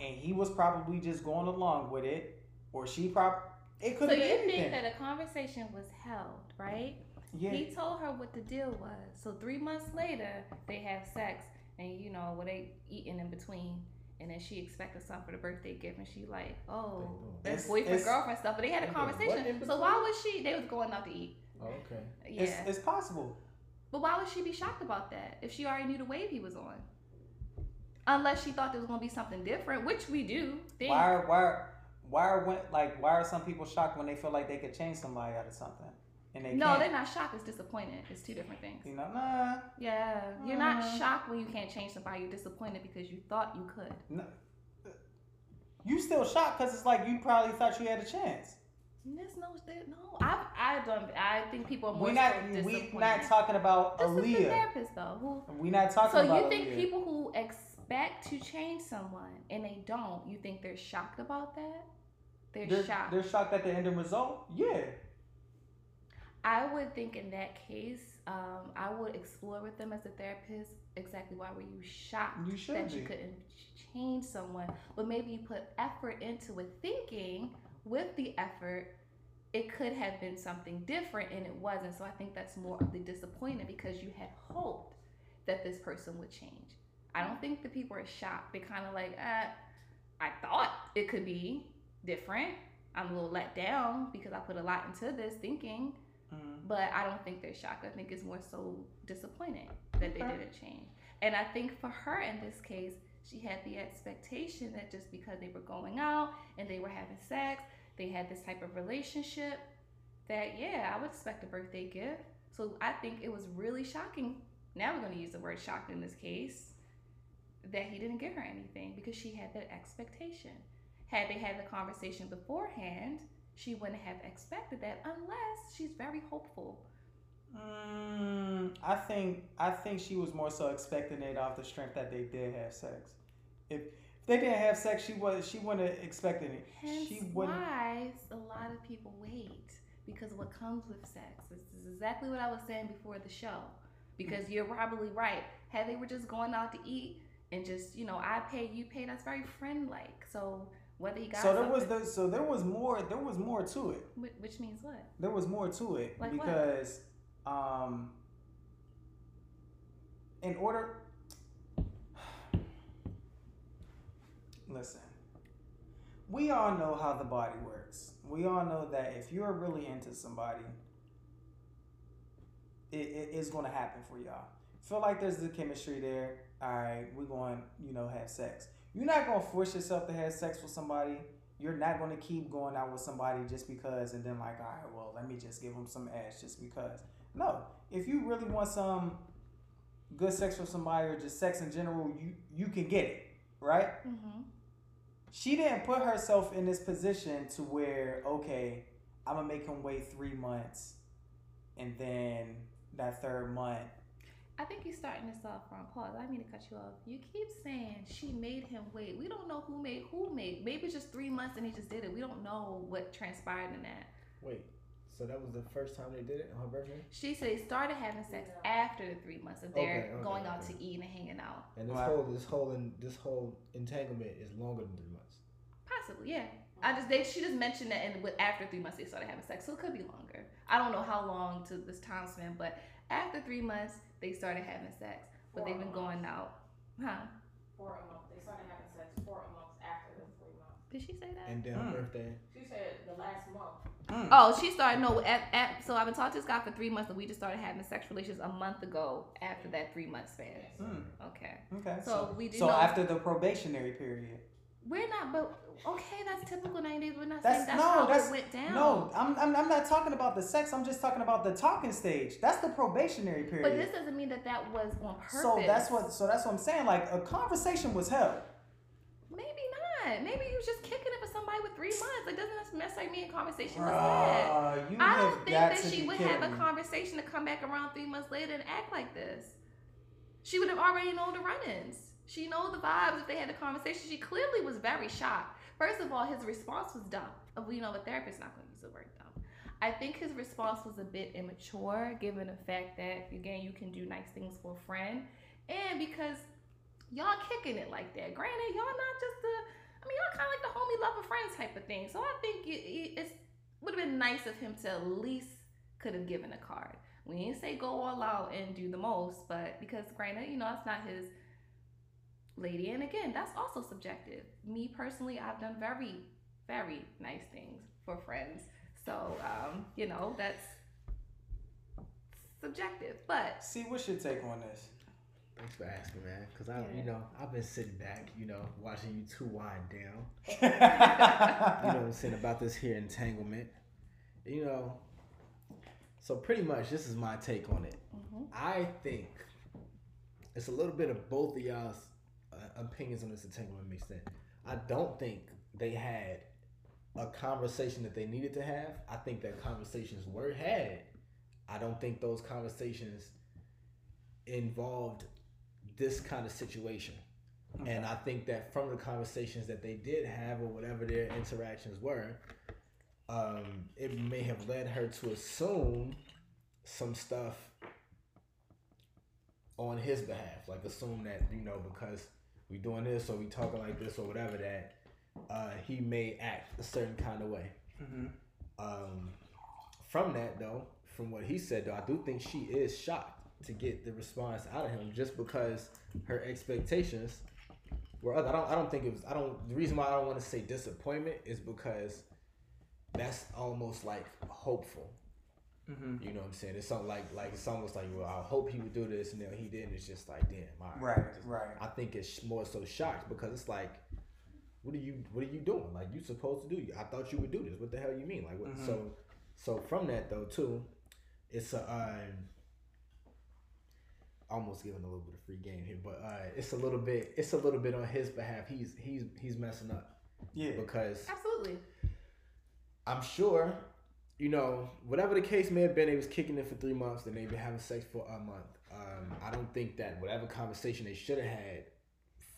and he was probably just going along with it, or she probably it could So you been think that a conversation was held, right? yeah. He told her what the deal was. So three months later, they have sex, and you know what they eating in between. And then she expected something for the birthday gift, and she like, oh, that's It's- boyfriend it's- girlfriend stuff. But they had a They doing what conversation. So why was she? They was going out to eat. Oh, okay. Yeah. It's, it's possible. but why would she be shocked about that if she already knew the wave he was on? Unless she thought there was gonna be something different, which we do. Think. Why are why are, why are like why are some people shocked when they feel like they could change somebody out of something and they no, can't? they're not shocked. It's disappointed. It's two different things. You know, nah, Yeah, you're not shocked when you can't change somebody. You're disappointed because you thought you could. no. You still shocked because it's like you probably thought you had a chance. There's no, no. I, I don't. I think people are more We're not so we're not talking about This is the therapist though. Who? We not talking So about So you think Aaliyah. people who expect to change someone and they don't, you think they're shocked about that? They're, they're, shocked. they're shocked at the end result? Yeah. I would think in that case, um, I would explore with them as a therapist exactly why were you shocked You that you couldn't change someone, but maybe you put effort into it, thinking with the effort it could have been something different and it wasn't. So I think that's more of the disappointment because you had hoped that this person would change. I don't think the people are shocked. They're kind of like, uh, I thought it could be different. I'm a little let down because I put a lot into this thinking Mhm. but I don't think they're shocked. I think it's more so disappointed that they didn't change. And I think for her in this case, she had the expectation that just because they were going out and they were having sex, they had this type of relationship, that yeah, I would expect a birthday gift. So I think it was really shocking. Now we're going to use the word shocked in this case that he didn't give her anything because she had that expectation. Had they had the conversation beforehand, she wouldn't have expected that unless she's very hopeful. Mm, I think I think she was more so expecting it off the strength that they did have sex. If, if they didn't have sex, she was she wouldn't have expected it. Hence she wouldn't. why a lot of people wait because what comes with sex. This is exactly what I was saying before the show. Because you're probably right. Had they were just going out to eat and just you know I pay you pay, that's very friend like. So whether he got So there was something- the, so there was more there was more to it. Which means what? There was more to it Like what? because um in order (sighs) listen we all know how the body works we all know that if you're really into somebody it, it- it's going to happen for y'all feel like there's the chemistry there all right we're going you know have sex you're not going to force yourself to have sex with somebody. You're not going to keep going out with somebody just because and then like all right well let me just give them some ass just because. No. If you really want some good sex with somebody or just sex in general you you can get it right? Mm-hmm. she didn't put herself in this position to where okay i'm gonna make him wait three months and then that third month I think you're starting this off wrong. Pause. I mean to cut you off. You keep saying she made him wait. We don't know who made who made. Maybe it's just three months and he just did it. We don't know what transpired in that. Wait. So that was the first time they did it on her birthday? She said they started having sex after the three months of they're Okay, okay, going out to eat and hanging out. And this Right. whole this whole in, this whole entanglement is longer than three months. Possibly, yeah. I just they she just mentioned that and with after three months they started having sex, so it could be longer. I don't know how long to this time span, but after three months they started having sex, but they've been going out, huh? Four a month. They started having sex four months after the three months. Did she say that? And then Mm. birthday. She said the last month. Mm. Oh, she started no. At, at, so I've been talking to this guy for three months, and we just started having sex relations a month ago after that three month span. Mm. Okay, okay So we do so know- after the probationary period we're not, but okay, that's typical ninety days. We're not That's- saying that's no, how that's- it went down. no I'm, I'm, I'm not talking about the sex i'm just talking about the talking stage that's the probationary period but this doesn't mean that that was on purpose. so that's what so that's what i'm saying like a conversation was held Maybe not. Maybe he was just kicking it with somebody with three months. Like doesn't necessarily mean a conversation was had. You I don't think that she would have a me. conversation to come back around three months later and act like this. She would have already known the run-ins. She know the vibes if they had a conversation. She clearly was very shocked. First of all, his response was dumb. We know a therapist's not to use the word dumb. I think his response was a bit immature, given the fact that again you can do nice things for a friend, and because y'all kicking it like that. Granted, y'all not just the. I mean, y'all kind of like the homie lover friends type of thing. So I think it, it, it's would have been nice of him to at least could have given a card. We didn't say go all out and do the most, but because granted, you know, it's not his lady. And again, that's also subjective. Me personally, I've done very, very nice things for friends. So, um, you know, that's subjective. But See, what's your take on this? Thanks for asking, man. Because I, Yeah. you know, I've been sitting back, you know, watching you two wind down. (laughs) You know what I'm saying about this here entanglement. You know, so pretty much this is my take on it. Mhm. I think it's a little bit of both of y'all's opinions on this entanglement mixed in. I don't think they had a conversation that they needed to have. I think that conversations were had. I don't think those conversations involved this kind of situation. And I think that from the conversations that they did have or whatever their interactions were, um, it may have led her to assume some stuff on his behalf. Like assume that, you know, because we doing this or we talking like this or whatever that uh, he may act a certain kind of way. hmm Um, from that though, from what he said though, I do think she is shocked to get the response out of him just because her expectations were other. I don't I don't think it was I don't the reason why I don't want to say disappointment is because that's almost like hopeful. Hmm You know what I'm saying? It's something like like it's almost like well I hope he would do this and then he didn't. It's just like damn. All right. Right, right. I think it's more so shocked because it's like, what are you what are you doing? Like you supposed to do? I thought you would do this. What the hell you mean? Like what? Mhm. So so from that though too, it's a um, almost giving a little bit of free game here, but uh, it's a little bit it's a little bit on his behalf. He's he's he's messing up Yeah. because absolutely. I'm sure, you know, whatever the case may have been, they was kicking it for three months, then they've been having sex for a month. Um, I don't think that whatever conversation they should have had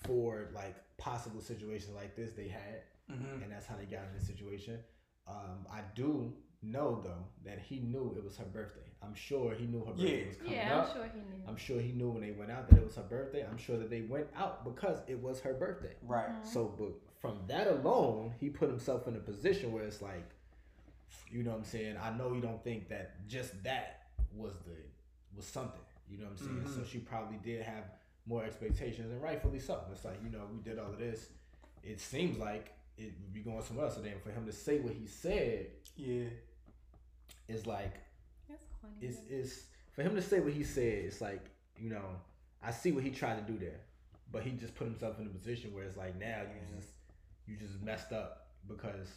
for like possible situations like this, they had, hmm and that's how they got in this situation. Um, I do know though that he knew it was her birthday. I'm sure he knew her birthday Yeah. was coming Yeah, up. I'm sure he knew. I'm sure he knew when they went out that it was her birthday. I'm sure that they went out because it was her birthday. Right. Mhm. So, but from that alone, he put himself in a position where it's like, you know what I'm saying? I know you don't think that just that was the was something. You know what I'm saying? So Mhm. she probably did have more expectations, and rightfully so. It's like you know we did all of this. It seems like it would be going somewhere else. So then for him to say what he said Yeah. is like That's funny. it's it's for him to say what he said. It's like you know I see what he tried to do there, but he just put himself in a position where it's like now you just you just messed up because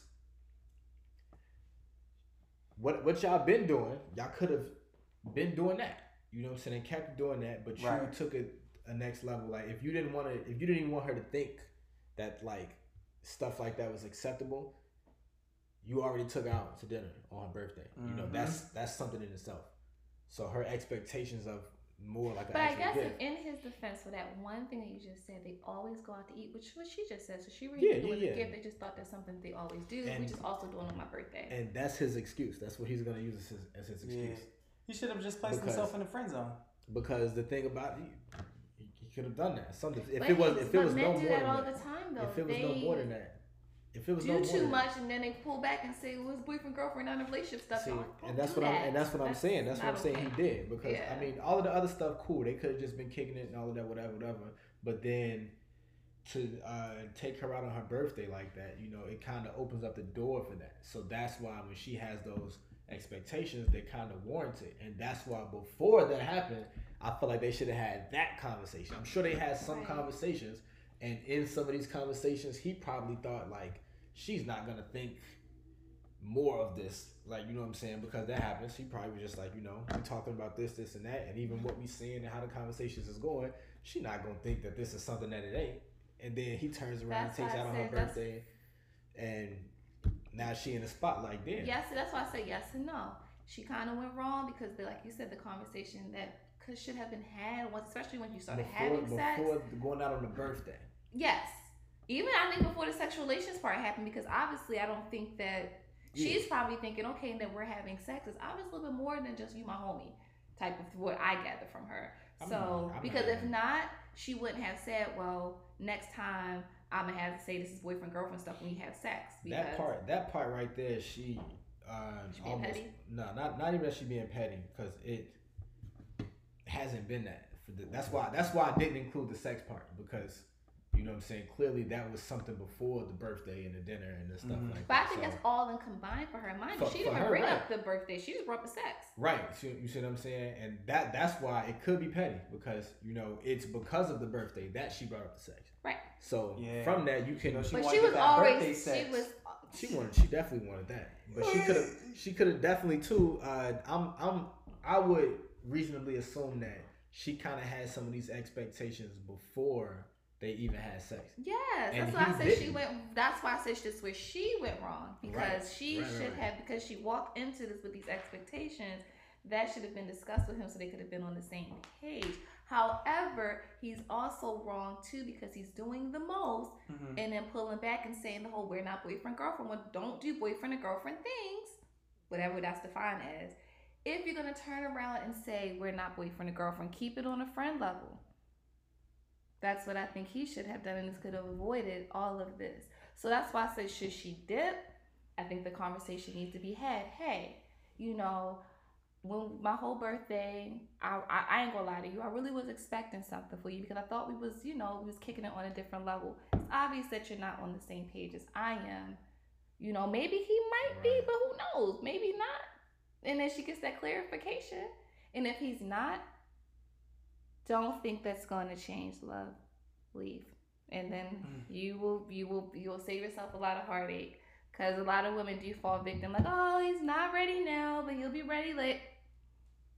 what what y'all been doing, y'all could have been doing that. You know what I'm saying? And kept doing that, but you Right. took it a next level. Like if you didn't want to, if you didn't even want her to think that like stuff like that was acceptable, you already took out to dinner on her birthday. You know Mhm. that's that's something in itself. So her expectations of more like an But I guess gift. in his defense, for that one thing that you just said, they always go out to eat, which what she just said. So she really Yeah, knew it was yeah, a yeah. gift. They just thought that's something they always do. we And- just also doing on my birthday. and that's his excuse. That's what he's gonna use as his, as his Yeah. excuse. He should have just placed Because- himself in the friend zone. Because the thing about he, he, he could have done that. Something if But it was if it was no do more that than all that. the time, though. If it was they no more than that. If it was do no too much, and then they pull back and say, "Well, it's boyfriend girlfriend a relationship stuff." See, Y'all and that's what I'm and that's what I'm saying. That's what I'm saying okay. he did because Yeah. I mean all of the other stuff cool. They could have just been kicking it and all of that whatever whatever. But then to uh, take her out on her birthday like that, you know, it kind of opens up the door for that. So that's why when she has those expectations, they kind of warrant it, and that's why before that happened, I feel like they should have had that conversation. I'm sure they had some Right. conversations, and in some of these conversations, he probably thought like she's not gonna think more of this. Like, you know what I'm saying? Because that happens. He probably was just like, you know, we're talking about this, this, and that, and even what we seeing and how the conversations is going, she not gonna think that this is something that it ain't. And then he turns around That's and takes out on her birthday, and now she in the spotlight. Then Yes, that's why I said yes and no. She kind of went wrong because, the, like you said, the conversation that could should have been had, once, especially when you started before, having sex. before going out on the birthday. Yes. Even I think before the sexual relations part happened, because obviously I don't think that she's probably thinking, okay, that we're having sex is obviously a little bit more than just you, my homie, type of what I gather from her. I'm so not- because not- if not, she wouldn't have said, well, next time I'm gonna have to say this is boyfriend girlfriend stuff when we have sex. That part, that part right there, she, um, She almost petty? no, not not even that she being petty because it hasn't been that. For the, that's why that's why I didn't include the sex part because You know what I'm saying? Clearly, that was something before the birthday and the dinner and the stuff Mhm. like But I think So- that's all in combined for her. Mind For- she didn't even her, bring right. up the birthday. She just brought up the sex. Right. So you see what I'm saying? And that that's why it could be petty because you know it's because of the birthday that she brought up the sex. Right. So Yeah. from that you can You know, she But wanted she was always she was she wanted she definitely wanted that. But she could have she could have definitely too. Uh, I'm I'm I would reasonably assume that she kind of had some of these expectations before they even had sex. Yes, And that's why I said she didn't. went. That's why I said that's where she went wrong because Right, she right, should right. have because she walked into this with these expectations. That should have been discussed with him so they could have been on the same page. However, he's also wrong too because he's doing the most Mhm. and then pulling back and saying the whole "we're not boyfriend girlfriend." Well, don't do boyfriend and girlfriend things, whatever that's defined as. If you're gonna turn around and say we're not boyfriend and girlfriend, keep it on a friend level. That's what I think he should have done, and this could have avoided all of this. So that's why I say, should she dip? I think the conversation needs to be had. Hey, you know, when my whole birthday, I, I, I ain't gonna lie to you, I really was expecting something for you because I thought we was, you know, we was kicking it on a different level. It's obvious that you're not on the same page as I am. You know, maybe he might be, but who knows? Maybe not. And then she gets that clarification. And if he's not, don't think that's going to change love. Leave. And then Mm. you will you will you will save yourself a lot of heartache because a lot of women do fall victim like oh he's not ready now but he'll be ready later.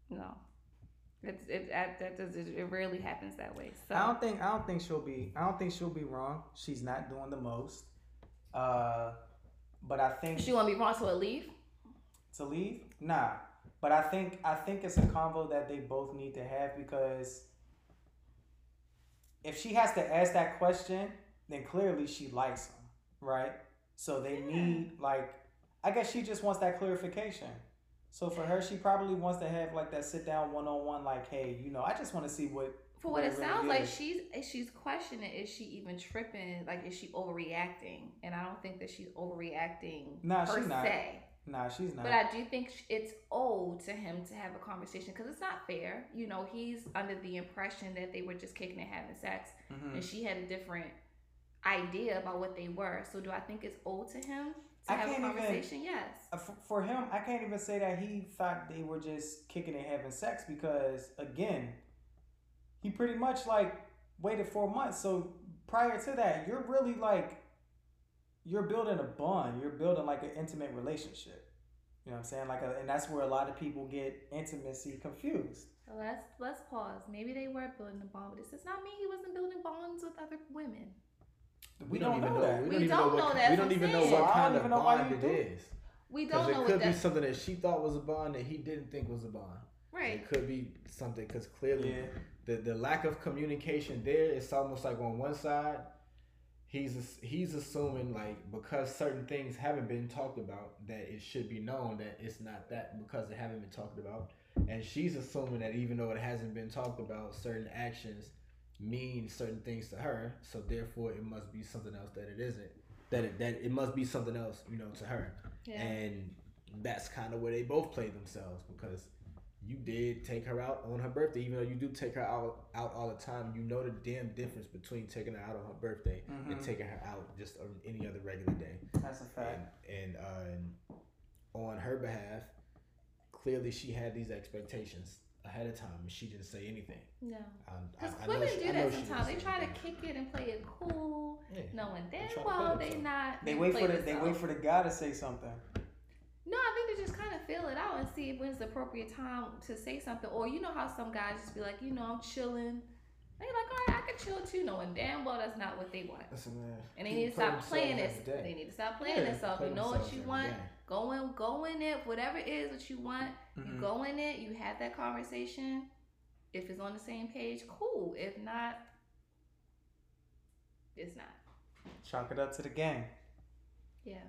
No, it's it that that does it, it rarely happens that way. So I don't think I don't think she'll be I don't think she'll be wrong. She's not doing the most. Uh, but I think she want to be wrong to leave. to leave? Nah. But I think I think it's a combo that they both need to have because if she has to ask that question, then clearly she likes him, right? So they Yeah. need like I guess she just wants that clarification. So for her, she probably wants to have like that sit down one on one, like, hey, you know, I just want to see what For what it really sounds like, she's she's questioning is she even tripping? Like, is she overreacting? And I don't think that she's overreacting Nah, per she's not. se. Nah, she's not. But I do think it's old to him to have a conversation because it's not fair. You know, he's under the impression that they were just kicking and having sex, Mhm. and she had a different idea about what they were. So, do I think it's old to him to I have a can't even- conversation? Yes. Uh, for him, I can't even say that he thought they were just kicking and having sex because, again, he pretty much like waited four months. So prior to that, you're really like, you're building a bond. You're building like an intimate relationship. You know what I'm saying? Like, a, and that's where a lot of people get intimacy confused. So let's let's pause. Maybe they were building a bond, but this does not mean he wasn't building bonds with other women. We, don't, even know, that. We, We don't even don't know know what, that, We don't even know what kind of know bond you it do. is. We Because don't know it what could be that something that she thought was a bond that he didn't think was a bond. right. It could be something because clearly Yeah. the, the lack of communication there it's almost like on one side he's he's assuming like because certain things haven't been talked about that it should be known that it's not that because they haven't been talked about. And she's assuming that even though it hasn't been talked about certain actions mean certain things to her. So therefore it must be something else that it isn't that it, that it must be something else you know to her. Yeah. and that's kind of where they both play themselves because you did take her out on her birthday, even though you do take her out out all the time. You know the damn difference between taking her out on her birthday and Mhm. taking her out just on any other regular day. That's a fact. and uh, on her behalf, clearly she had these expectations ahead of time, and she didn't say anything. no. I- Because know women she- do that didn't sometimes. They say try to kick it and play it cool, Yeah. knowing damn try well they themselves. not. They they wait for the they wait for the guy to say something. No, I think they just kind of feel it out and see when's the appropriate time to say something. Or you know how some guys just be like, you know, I'm chilling. They like, all right, I can chill too, knowing damn well that's not what they want. Listen, man. And they people need to stop playing this. They need to stop playing Yeah, this stuff. You know what you want. day. Go in, go in it. Whatever it is that you want, Mhm. you go in it. You have that conversation. If it's on the same page, cool. If not, it's not. Chalk it up to the game. Yeah.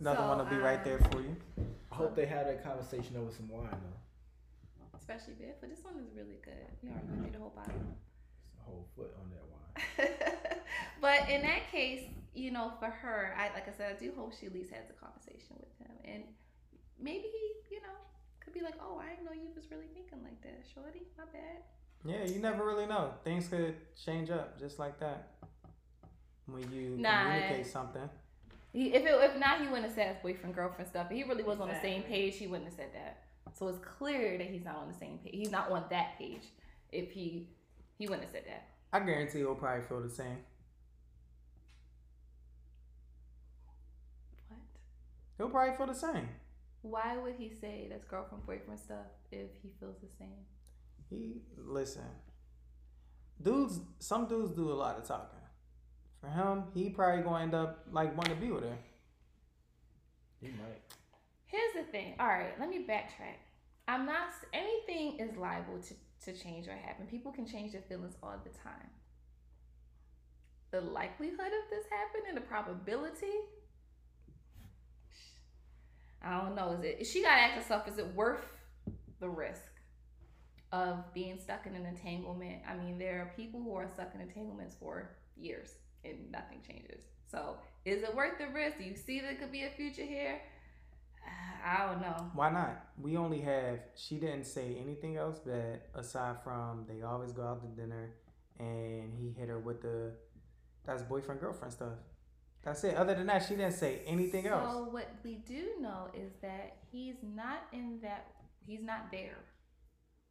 Another So, one will be right um, there for you. I hope they have a conversation over some wine though. Especially barefoot. This one is really good. We already went through the whole bottle. It's a whole foot on that wine. (laughs) but in that case, you know, for her, I like I said, I do hope she at least has a conversation with him, and maybe he, you know, could be like, "Oh, I didn't know you was really thinking like that, shorty. My bad." Yeah, you never really know. Things could change up just like that. when you Nah. communicate something. He, if it, if not, he wouldn't have said boyfriend girlfriend stuff. If he really was on the same page, he wouldn't have said that. So it's clear that he's not on the same page. He's not on that page. If he he wouldn't have said that. I guarantee he'll probably feel the same. What? He'll probably feel the same. Why would he say that's girlfriend boyfriend stuff if he feels the same? He listen. Dudes, some dudes do a lot of talking. For him, he probably gonna end up like wanting to be with her. He might. Here's the thing. All right, let me backtrack. I'm not anything is liable to to change or happen. People can change their feelings all the time. The likelihood of this happening, the probability. I don't know. Is it? She got to ask herself: Is it worth the risk of being stuck in an entanglement? I mean, there are people who are stuck in entanglements for years and nothing changes. So, is it worth the risk? Do you see there could be a future here? (sighs) I don't know. Why not? We only have. She didn't say anything else bad aside from they always go out to dinner, and he hit her with the that's boyfriend girlfriend stuff. That's it. Other than that, she didn't say anything else. So what we do know is that he's not in that. He's not there.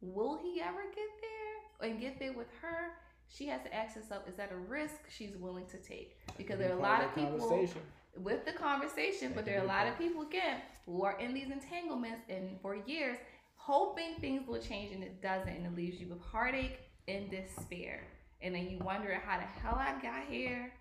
Will he ever get there and get there with her? She has to ask herself: Is that a risk she's willing to take? Because there are a lot of people with the conversation, That but there are a lot fun. of people again who are in these entanglements and for years hoping things will change and it doesn't, and it leaves you with heartache and despair. And then you wonder how the hell I got here.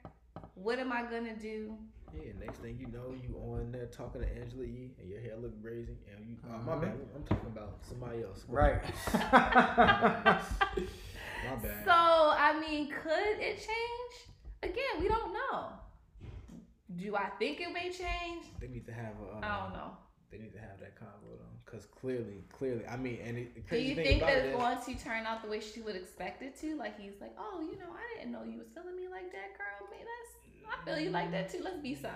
What am I gonna do? Yeah, next thing you know, you on there talking to Angela Yee and your hair look brazen. And you, oh, my Mhm. bad. I'm talking about somebody else. Right. (laughs) (laughs) My bad. So I mean, could it change? Again, we don't know. Do I think it may change? they need to have a. Uh, I don't know. They need to have that convo though, because clearly, clearly, I mean, and it, Do you think about that it going to turn out the way she would expect it to? Like he's like, oh, you know, I didn't know you was feeling me like that, girl. Man, that's I feel you like that too. Let's be some.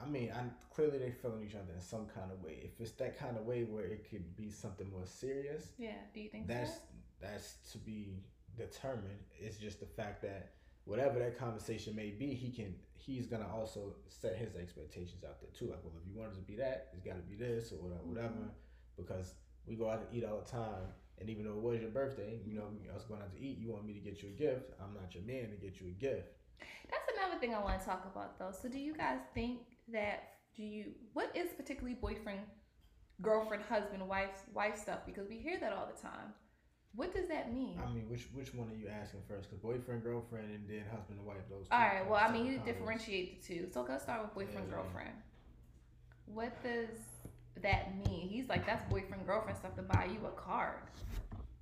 I mean, I'm, clearly they're feeling each other in some kind of way. If it's that kind of way where it could be something more serious, Yeah. Do you think that's so? That's to be determined. It's just the fact that whatever that conversation may be, he can he's gonna also set his expectations out there too. Like, well, if you want it to be that, it's got to be this or whatever, mm-hmm. whatever. Because we go out to eat all the time, and even though it was your birthday, you know, I was going out to eat, you want me to get you a gift. I'm not your man to get you a gift. That's another thing I want to talk about though. So do you guys think that do you what is particularly boyfriend, girlfriend, husband, wife, wife stuff? Because we hear that all the time. What does that mean? I mean, which which one are you asking first? Because boyfriend, girlfriend, and then husband and wife. Those. two All right. Well, I mean, you differentiate the two. So let's start with boyfriend, Yeah. girlfriend. What does that mean? He's like, that's boyfriend, girlfriend stuff to buy you a card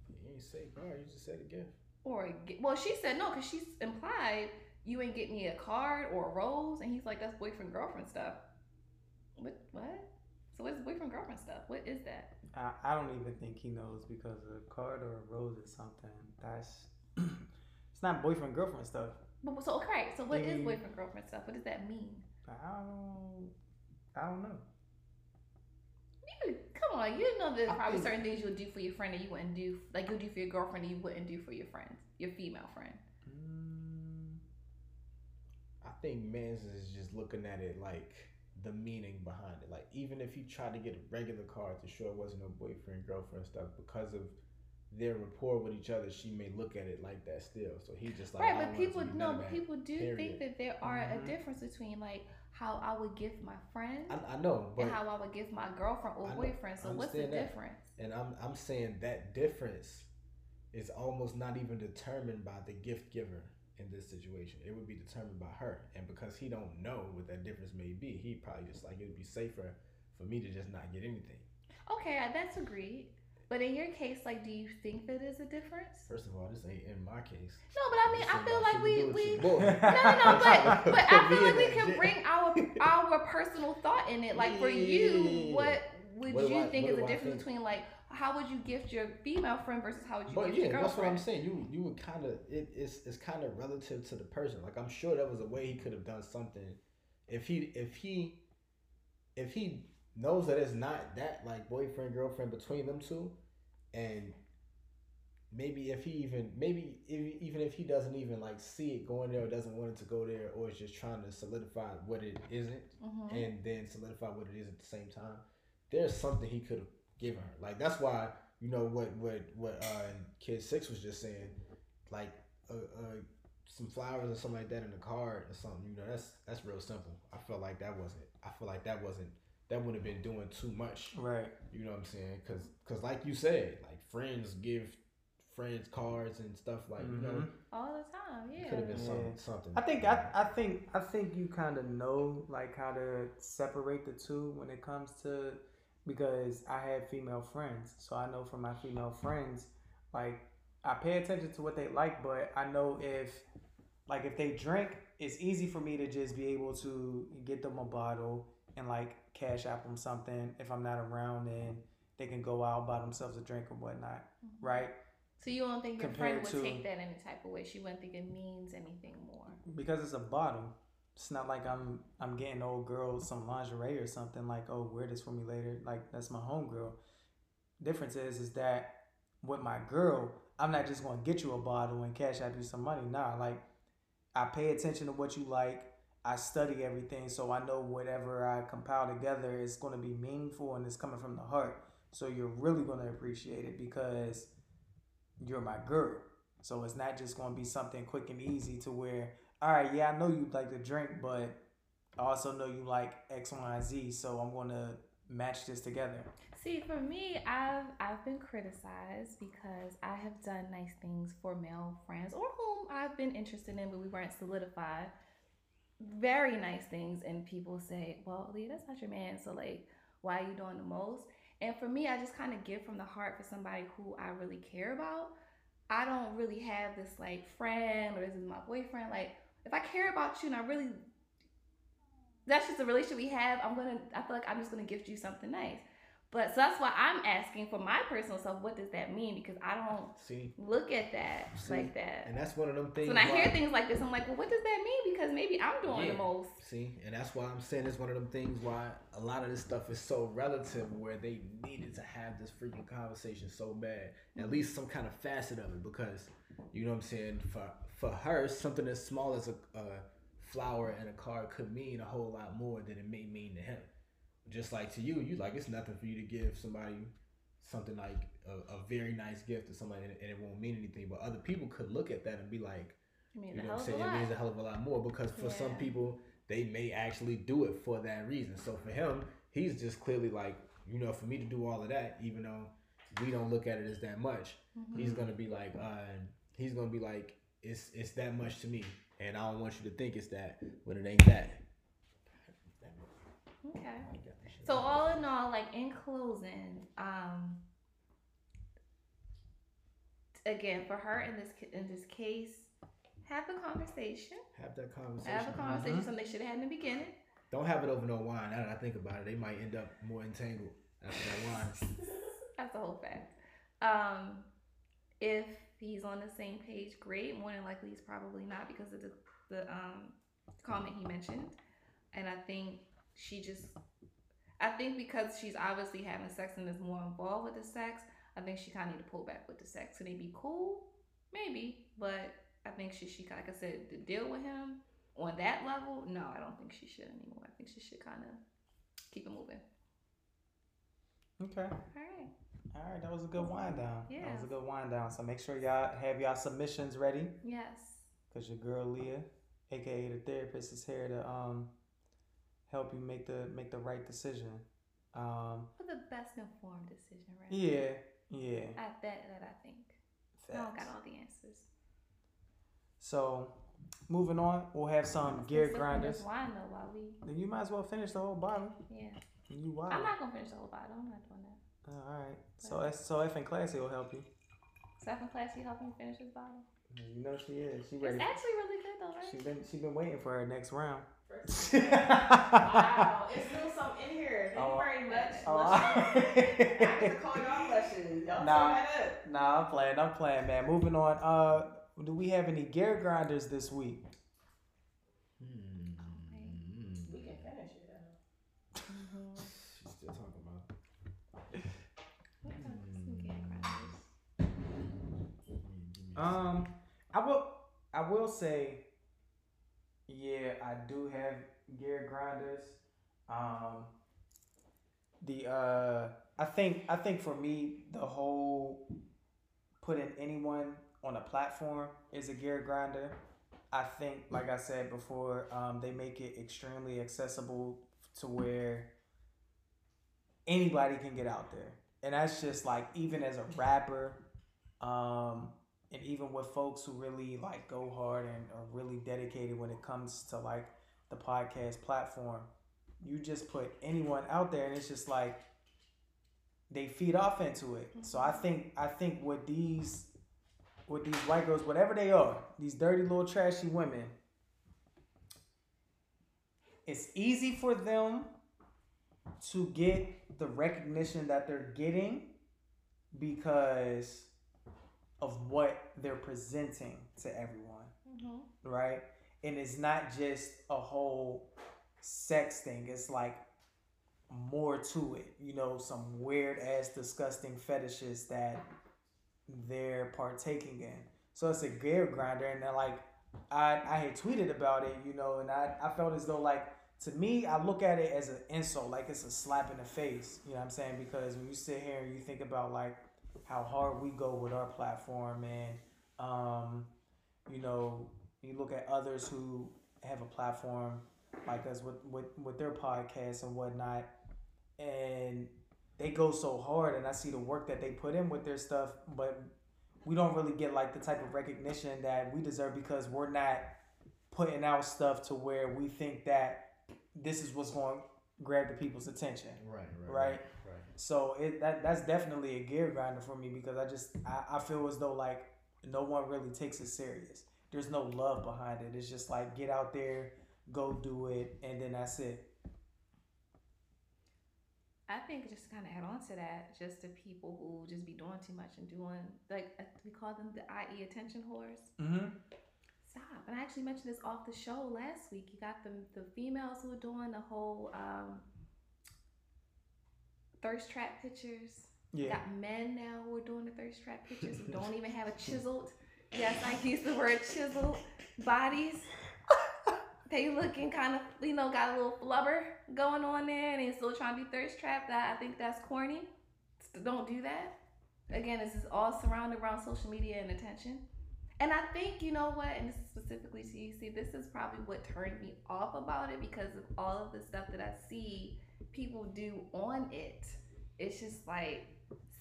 You ain't say car. You just said a gift. or a well, she said no because she's implied you ain't get me a card or a rose, and he's like, that's boyfriend, girlfriend stuff. What? What? So what's boyfriend, girlfriend stuff? What is that? I, I don't even think he knows because a card or a rose is something that's (clears throat) it's not boyfriend girlfriend stuff. But so okay, so what is boyfriend, girlfriend stuff? What does that mean? I don't I don't know. You, come on, you know there's probably think- certain things you would do for your friend that you wouldn't do, like you'll do for your girlfriend that you wouldn't do for your friends, your female friend. Mm, I think men's is just looking at it like the meaning behind it. Like even if you tried to get a regular card to show it wasn't a boyfriend girlfriend stuff because of their rapport with each other, she may look at it like that still. So he just like right, but don't want it to people be no, none but people do period. think that there are Mhm. a difference between like how I would give my friend I, I know, but and how I would give my girlfriend or boyfriend. So what's the that. difference? and I'm I'm saying that difference is almost not even determined by the gift giver in this situation. It would be determined by her, and because he don't know what that difference may be, he probably just like it would be safer for me to just not get anything. Okay, that's agreed. But in your case, like, do you think that is a difference? First of all, this ain't in my case. No, but I mean, I feel like we we. No, (laughs) no, no, but but I (laughs) feel like we can bring our our personal thought in it. Like for you, what would What you I- think is the difference think? between like how would you gift your female friend versus how would you But gift yeah, your that's what I'm saying. You you would kind of it, it's it's kind of relative to the person. Like I'm sure there was a way he could have done something. If he if he if he knows that it's not that like boyfriend girlfriend between them two, and maybe if he even maybe if, even if he doesn't even like see it going there or doesn't want it to go there or is just trying to solidify what it isn't Mhm. and then solidify what it is at the same time there's something he could have given her like that's why you know what what what uh kid six was just saying like uh, uh some flowers or something like that in the card or something you know that's that's real simple i felt like that wasn't i feel like that wasn't that would have been doing too much Right. you know what I'm saying? Because, cause like you said, like friends give friends cards and stuff like you know. Mhm. All the time, yeah. Could have been Yeah. something. something. I think I, I think I think you kind of know like how to separate the two when it comes to because I have female friends, so I know from my female friends like I pay attention to what they like, but I know if like if they drink, it's easy for me to just be able to get them a bottle and like cash app them something if I'm not around and they can go out buy themselves a drink or whatnot, mm-hmm. right? So you don't think your Compared friend would to- take that any type of way? She wouldn't think it means anything more. because it's a bottle. It's not like I'm I'm getting old girl some lingerie or something like oh wear this for me later like that's my homegirl. Difference is is that with my girl I'm not just gonna get you a bottle and cash out you some money. Nah, like I pay attention to what you like. I study everything so I know whatever I compile together is gonna be meaningful and it's coming from the heart. So you're really gonna appreciate it because you're my girl. So it's not just gonna be something quick and easy to where, all right, yeah, I know you like to drink, but I also know you like X, Y, and Z. So I'm gonna match this together. See, for me, I've I've been criticized because I have done nice things for male friends or whom I've been interested in, but we weren't solidified. Very nice things, and people say, "Well, Leah, that's not your man, so like, why are you doing the most?" And for me, I just kind of give from the heart for somebody who I really care about. I don't really have this like friend or this is my boyfriend. Like, if I care about you and I really, that's just the relationship we have. I'm gonna. I feel like I'm just gonna gift you something nice. But so that's why I'm asking for my personal self. What does that mean? Because I don't See, look at that See, like that. and that's one of them things. So when I hear things like this, I'm like, well, what does that mean? Because maybe I'm doing Yeah. the most. See, and that's why I'm saying it's one of them things why a lot of this stuff is so relative where they needed to have this freaking conversation so bad. At least some kind of facet of it because you know what I'm saying? For for her, something as small as a, a flower and a card could mean a whole lot more than it may mean to him. Just like to you, you like it's nothing for you to give somebody something like a, a very nice gift to somebody and, and it won't mean anything. But other people could look at that and be like, mean, you know what I'm saying? It means a hell of a lot more because for some people, they may actually do it for that reason. So for him, he's just clearly like, you know, for me to do all of that, even though we don't look at it as that much, Mm-hmm. he's gonna be like, uh, he's gonna be like, it's it's that much to me, and I don't want you to think it's that when it ain't that. Okay. So all in all, like in closing, um, again for her in this in this case, have a conversation. have that conversation. Have a conversation. Something they should have had in the beginning. Don't have it over no wine. Now that I think about it, they might end up more entangled after that wine. (laughs) That's the whole fact. Um, if he's on the same page, great. More than likely, he's probably not because of the the um, comment he mentioned. And I think she just, I think because she's obviously having sex and is more involved with the sex, I think she kind of need to pull back with the sex. Can they be cool? Maybe, but I think she she like I said to deal with him on that level. No, I don't think she should anymore. I think she should kind of keep it moving. Okay. All right. All right, that was a good wind down. Yeah. That was a good wind down. So make sure y'all have y'all submissions ready Yes. because your girl Leah, aka the therapist, is here to um help you make the make the right decision. Um, For the best informed decision, right? yeah, yeah. I bet that I think. I don't got all the answers. So, moving on, we'll have some gear grinders. Wine though, while we. Then you might as well finish the whole bottle. Yeah. You wild. I'm not gonna finish the whole bottle. I'm not doing that. Oh, all right. So F, so F and Classy will help you. Second class, you helping me finish this bottle? You know she is. She ready. It's ready. actually really good though, right? She right? been she been waiting for her next round. (laughs) Wow, it's still something in here. Thank Oh. you very much. Oh, Luscious. I get to call y'all luscious. Y'all Nah. nah. that up. nah, I'm playing. I'm playing, man. Moving on. Uh, do we have any gear grinders this week? Hmm. We can finish it. though. Mm-hmm. She's still talking about. Some gear grinders. Um, I will. I will say, yeah, I do have gear grinders. Um, the uh, I think I think for me, the whole putting anyone on a platform is a gear grinder. I think, like I said before, um, they make it extremely accessible to where anybody can get out there, and that's just like even as a rapper, um, and even with folks who really like go hard and are really dedicated when it comes to like the podcast platform, you just put anyone out there, and it's just like they feed off into it. So I mm-hmm. think I think with these with these white girls, whatever they are, these dirty little trashy women, it's easy for them to get the recognition that they're getting because of what they're presenting to everyone, Mm-hmm. right? And it's not just a whole sex thing. It's like more to it. You know, some weird ass disgusting fetishes that they're partaking in. So it's a gear grinder and then like I I had tweeted about it, you know, and I, I felt as though like to me I look at it as an insult, like it's a slap in the face. You know what I'm saying? Because when you sit here and you think about like how hard we go with our platform and um, you know, you look at others who have a platform like us with, with, with their podcasts and whatnot and they go so hard and I see the work that they put in with their stuff, but we don't really get like the type of recognition that we deserve because we're not putting out stuff to where we think that this is what's going grab the people's attention. Right, Right. right. So it that that's definitely a gear grinder for me because I just I, I feel as though like no one really takes it serious. There's no love behind it. It's just like get out there, go do it, and then that's it. I think just kind of add on to that, just the people who just be doing too much and doing like we call them the IE attention whores. Mm-hmm. Stop. And I actually mentioned this off the show last week. You got the the females who are doing the whole um, thirst trap pictures. You got men now who are doing the thirst trap pictures who don't (laughs) even have a chiseled. Yes, I use the word chiseled bodies. They looking kind of, you know, got a little flubber going on there, and they still trying to be thirst trap. That I think that's corny. Don't do that. Again, this is all surrounded around social media and attention. And I think you know what, and this is specifically to you. See, this is probably what turned me off about it because of all of the stuff that I see people do on it. It's just like,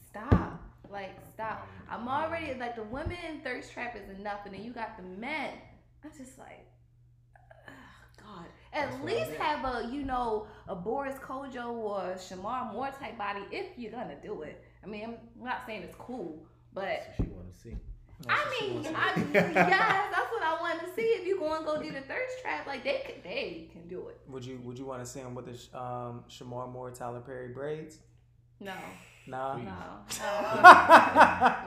stop, like stop. I'm already like the women thirst trap is enough, and then you got the men. I'm just like, ugh, God. At That's least have a you know a Boris Kodjoe or Shemar Moore type body if you're gonna do it. I mean, I'm not saying it's cool, but That's what she want to see. I mean, I, yes, (laughs) that's what I want to see. If you going to go do the thirst trap, like they could, they can do it. Would you Would you want to see him with the um, Shemar Moore, Tyler Perry braids? No, Nah. Please. no,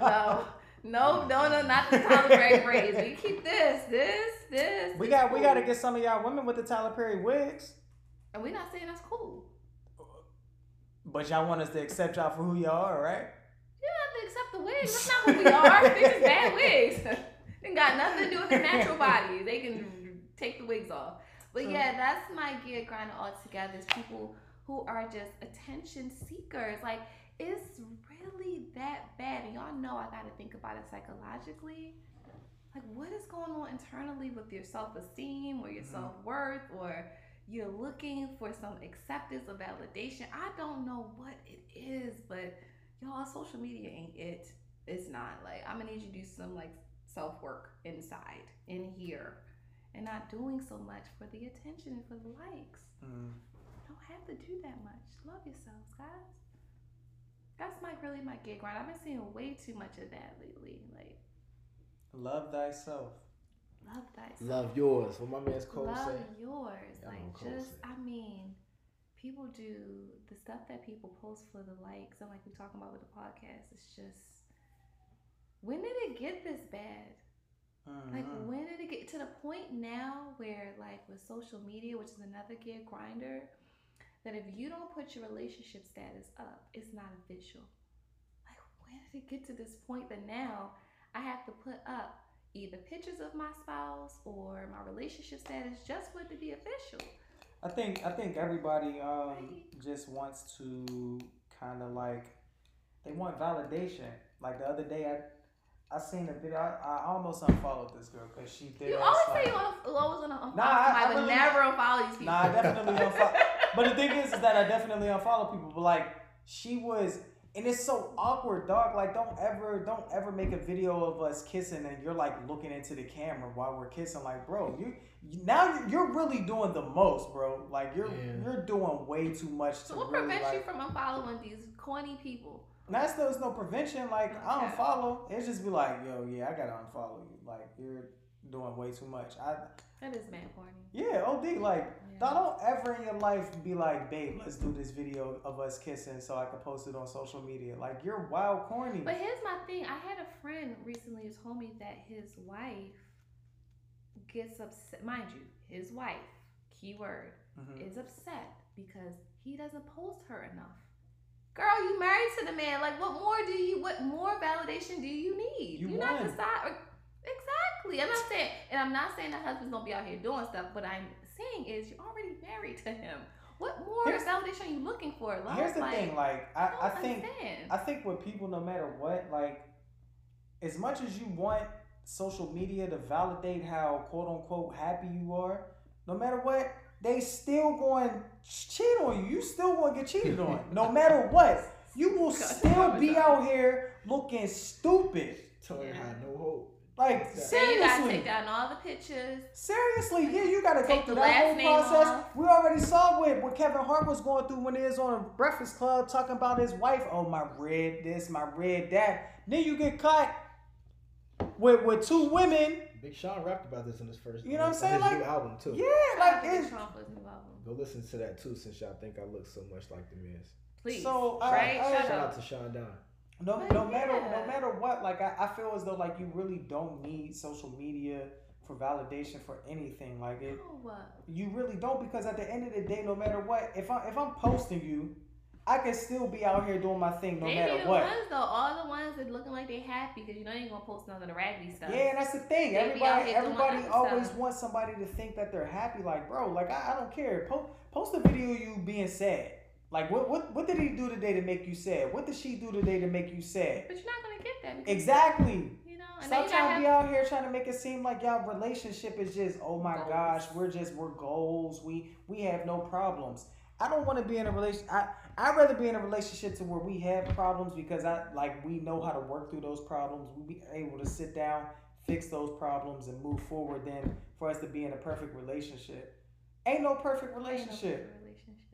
no, no, no, no, no, not the Tyler Perry braids. We keep this, this, this. we this got we got to get some of y'all women with the Tyler Perry wigs, And we're not saying that's cool. but y'all want us to accept y'all for who y'all are, right? You don't have to accept the wigs. That's not who we are. They're just bad (laughs) wigs. they got nothing to do with their natural bodies. They can take the wigs off. But yeah, that's my gear grinder altogether. Is people who are just attention seekers. Like it's really that bad, and y'all know I got to think about it psychologically. Like what is going on internally with your self esteem or your Mhm. self worth or you're looking for some acceptance or validation. I don't know what it is, but y'all social media ain't it it's not like i'm gonna need you to do some like self work inside in here and not doing so much for the attention and for the likes Mm. don't have to do that much love yourselves guys that's my really my gig grind i've been seeing way too much of that lately like Love thyself. love thyself Love yours. What my man's Cole love say. yours Yeah, like just say. i mean people do the stuff that people post for the likes and like we're talking about with the podcast it's just when did it get this bad like Mhm. when did it get to the point now where like with social media which is another gear grinder that if you don't put your relationship status up it's not official like when did it get to this point that now I have to put up either pictures of my spouse or my relationship status just for it to be official. I think I think everybody um just wants to kind of like they want validation. Like the other day, I I seen a video. I, I almost unfollowed this girl because she did. You always like- say you always to unfollow Nah, I- I somebody, really- never unfollow these people. Nah, I definitely unfollow. But the thing is, is that I definitely unfollow people. But like, she was, and it's so awkward, dog. Like, don't ever, don't ever make a video of us kissing and you're like looking into the camera while we're kissing. Like, bro, you you- now you're really doing the most, bro. Like, you're Yeah. you're doing way too much to So what really prevents you from unfollowing these corny people? That's there's no prevention. Like, I Okay. don't follow. It's just be like, yo, yeah, I gotta unfollow you. Like, you're doing way too much. I That is man corny. yeah, OD. Like, Yeah. Now, don't ever in your life be like, babe, let's do this video of us kissing so I can post it on social media. Like, you're wild corny. But here's my thing. I had a friend recently who told me that his wife gets upset. Mind you, his wife, keyword, Mhm. is upset because he doesn't post her enough. Girl, you married to the man. Like, what more do you? What more validation do you need? You You're not decide. Exactly. I'm not saying, and I'm not saying the husbands gonna be out here doing stuff. but I'm saying is, you're already married to him. What more Here's- validation are you looking for? Love? Here's the like, thing, like, I, I don't think. I think with people, no matter what, like, as much as you want social media to validate how quote unquote happy you are, no matter what, they still going to cheat on you. You still going to get cheated on, no (laughs) matter what. You will still be out here looking stupid. Told her Yeah. had no hope. Like Then Then you gotta seriously, take down all the pictures. seriously, yeah, you gotta go through the that whole process. off. We already saw what what Kevin Hart was going through when he was on Breakfast Club talking about his wife. Oh my red this, my red that. Then you get caught with with two women. Big Sean rapped about this in his first. You know what I'm saying? Like- new album too. Yeah, like Big it's Sean for new album. Go listen to that too, since y'all think I look so much like the Miz. Please. So, I- right? I- Shut Shout up. out to Sean Don. No But no matter no matter what. Like I, I feel as though like you really don't need social media for validation for anything. Like it. Oh, no. You really don't because at the end of the day, no matter what, if I if I'm posting you, I can still be out here doing my thing no they matter the what. ones though, all the ones that looking like they happy because you know you ain't gonna post none of the raggedy stuff. Yeah, and that's the thing. They Everybody, everybody always stuff. wants somebody to think that they're happy. Like, bro, like I, I don't care. Post, post a video of you being sad. Like, what, what, what did he do today to make you sad? What did she do today to make you sad? But you're not gonna get that Exactly. you know. Stop then you trying to be out here trying to make it seem like y'all relationship is just, oh my Goals. gosh, we're just we're goals. We we have no problems. I don't want to be in a relation. I I'd rather be in a relationship to where we have problems because I like we know how to work through those problems. We be able to sit down, fix those problems, and move forward. Than for us to be in a perfect relationship. Ain't no perfect relationship.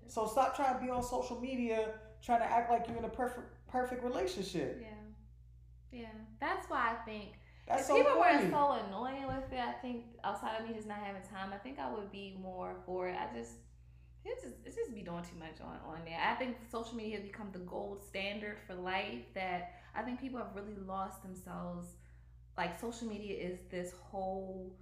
So stop trying to be on social media trying to act like you're in a perfect perfect relationship. Yeah, yeah. That's why I think That's if so people were so annoying with it, I think outside of me just not having time, I think I would be more for it. I just it just it just be doing too much on on there. I think social media has become the gold standard for life. That I think people have really lost themselves. Like social media is this whole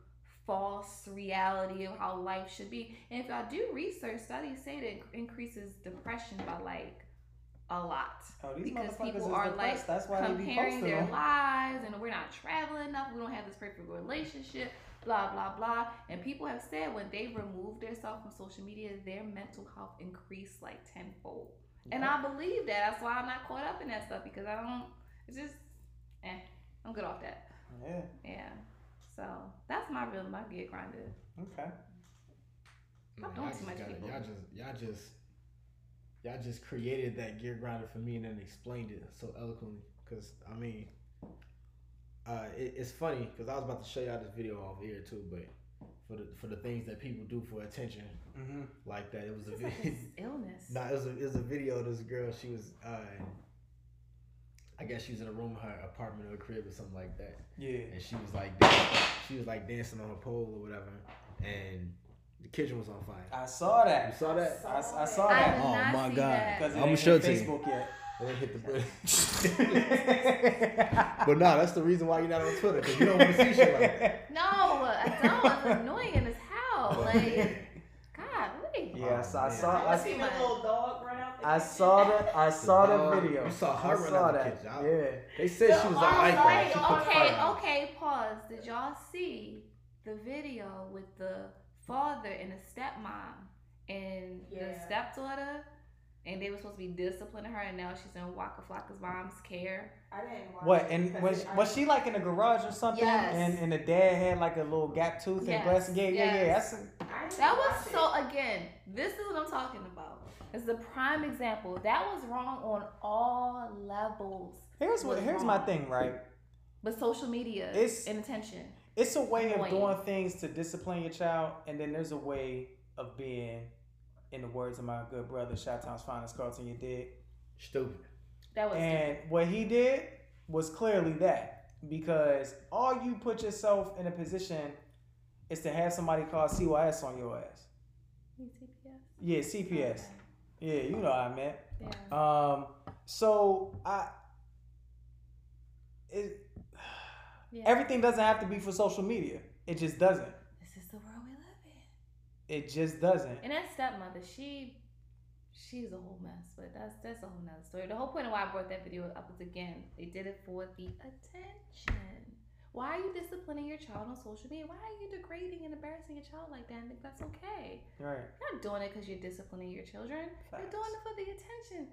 false reality of how life should be. And if I do research, studies say that it increases depression by like a lot Oh, these because people are, depressed. like, That's why they be comparing their them. lives and we're not traveling enough we don't have this perfect relationship blah blah blah and people have said when they remove themselves from social media their mental health increased like tenfold and i believe that that's why i'm not caught up in that stuff because i don't it's just eh i'm good off that Yeah. yeah so that's my real my gear grinder Okay. Stop y'all doing too just much, gotta- people. Y'all just, y'all just, y'all just created that gear grinder for me and then explained it so eloquently. Cause I mean, uh, it, it's funny because I was about to show y'all this video off here too, but for the for the things that people do for attention Mm-hmm. like that, it was a it's like video. this (laughs) illness Nah, it was a, it was a video of this girl. She was, uh, I guess she was in a room, in her apartment or crib or something like that, Yeah. and she was like, she was like dancing on a pole or whatever, and the kitchen was on fire. I saw that. You saw that? I, I saw I that. did Oh not my see God. that. Because I'ma show hit it to you. Facebook yet. It didn't hit the (laughs) But no, that's the reason why you're not on Twitter because you don't want to see shit like that. (laughs) no i don't it's annoying as hell like god wait yeah, I saw. I saw. I I, seen a little dog run out I saw the I saw the dog- video. you saw her I run saw out that. kids out. Yeah. They said she was an Alright, icon. She okay, okay, pause. Did y'all see the video with the father and the stepmom and the stepdaughter? And they were supposed to be disciplining her, and now she's in Waka Flocka's mom's care. I didn't watch What and was it- I was she like in a garage or something? Yes. And and the dad had like a little gap tooth Yes, and glass. Yeah, yeah, yeah. That's I didn't That was watch it. so again, this is what I'm talking about. It's the prime example. That was wrong on all levels. here's what was here's my thing, right? But social media It's- and attention. It's a way of doing things to discipline your child, and then there's a way of being, in the words of my good brother, Shot Town's finest Carlton, you did. Stupid. That was And what he did was clearly that because all you put yourself in a position is to have somebody call CYS on your ass. CPS. Yeah, CPS. Yeah, you know what I meant. Yeah. Um, so I, it, yeah. everything doesn't have to be for social media. It just doesn't. this is the world we live in. It just doesn't. And that stepmother, she she's a whole mess, but that's that's a whole nother story. The whole point of why I brought that video up is again, they did it for the attention. Why are you disciplining your child on social media? Why are you degrading and embarrassing your child like that and think that's okay? Right. You're not doing it because you're disciplining your children. You're doing it for the attention.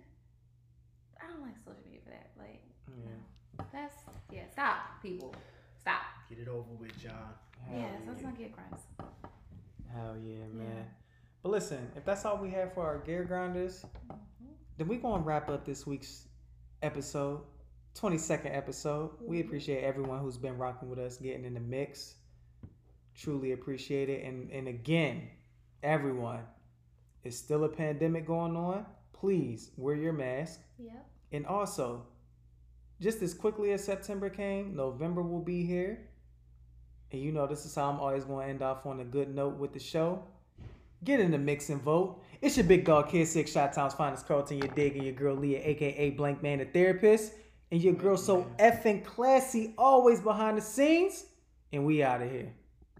I don't like social media for that. Like, Yeah. that's yeah. Stop, people. Stop. Get it over with, John. Yeah, Hell so let's yeah. not get crimes. Hell yeah, man. Yeah. But listen, if that's all we have for our gear grinders, mm-hmm. then we're gonna wrap up this week's episode, twenty second episode. We appreciate everyone who's been rocking with us, getting in the mix. Truly appreciate it. And and again, everyone, it's still a pandemic going on. Please wear your mask. Yep. And also, just as quickly as September came, November will be here. And you know, this is how I'm always going to end off on a good note with the show. Get in the mix and vote. It's your big dog kid, six shot towns finest Carlton, your dig, and your girl Leah, aka Blank Man, the therapist, and your girl so effing classy, always behind the scenes. And we out of here.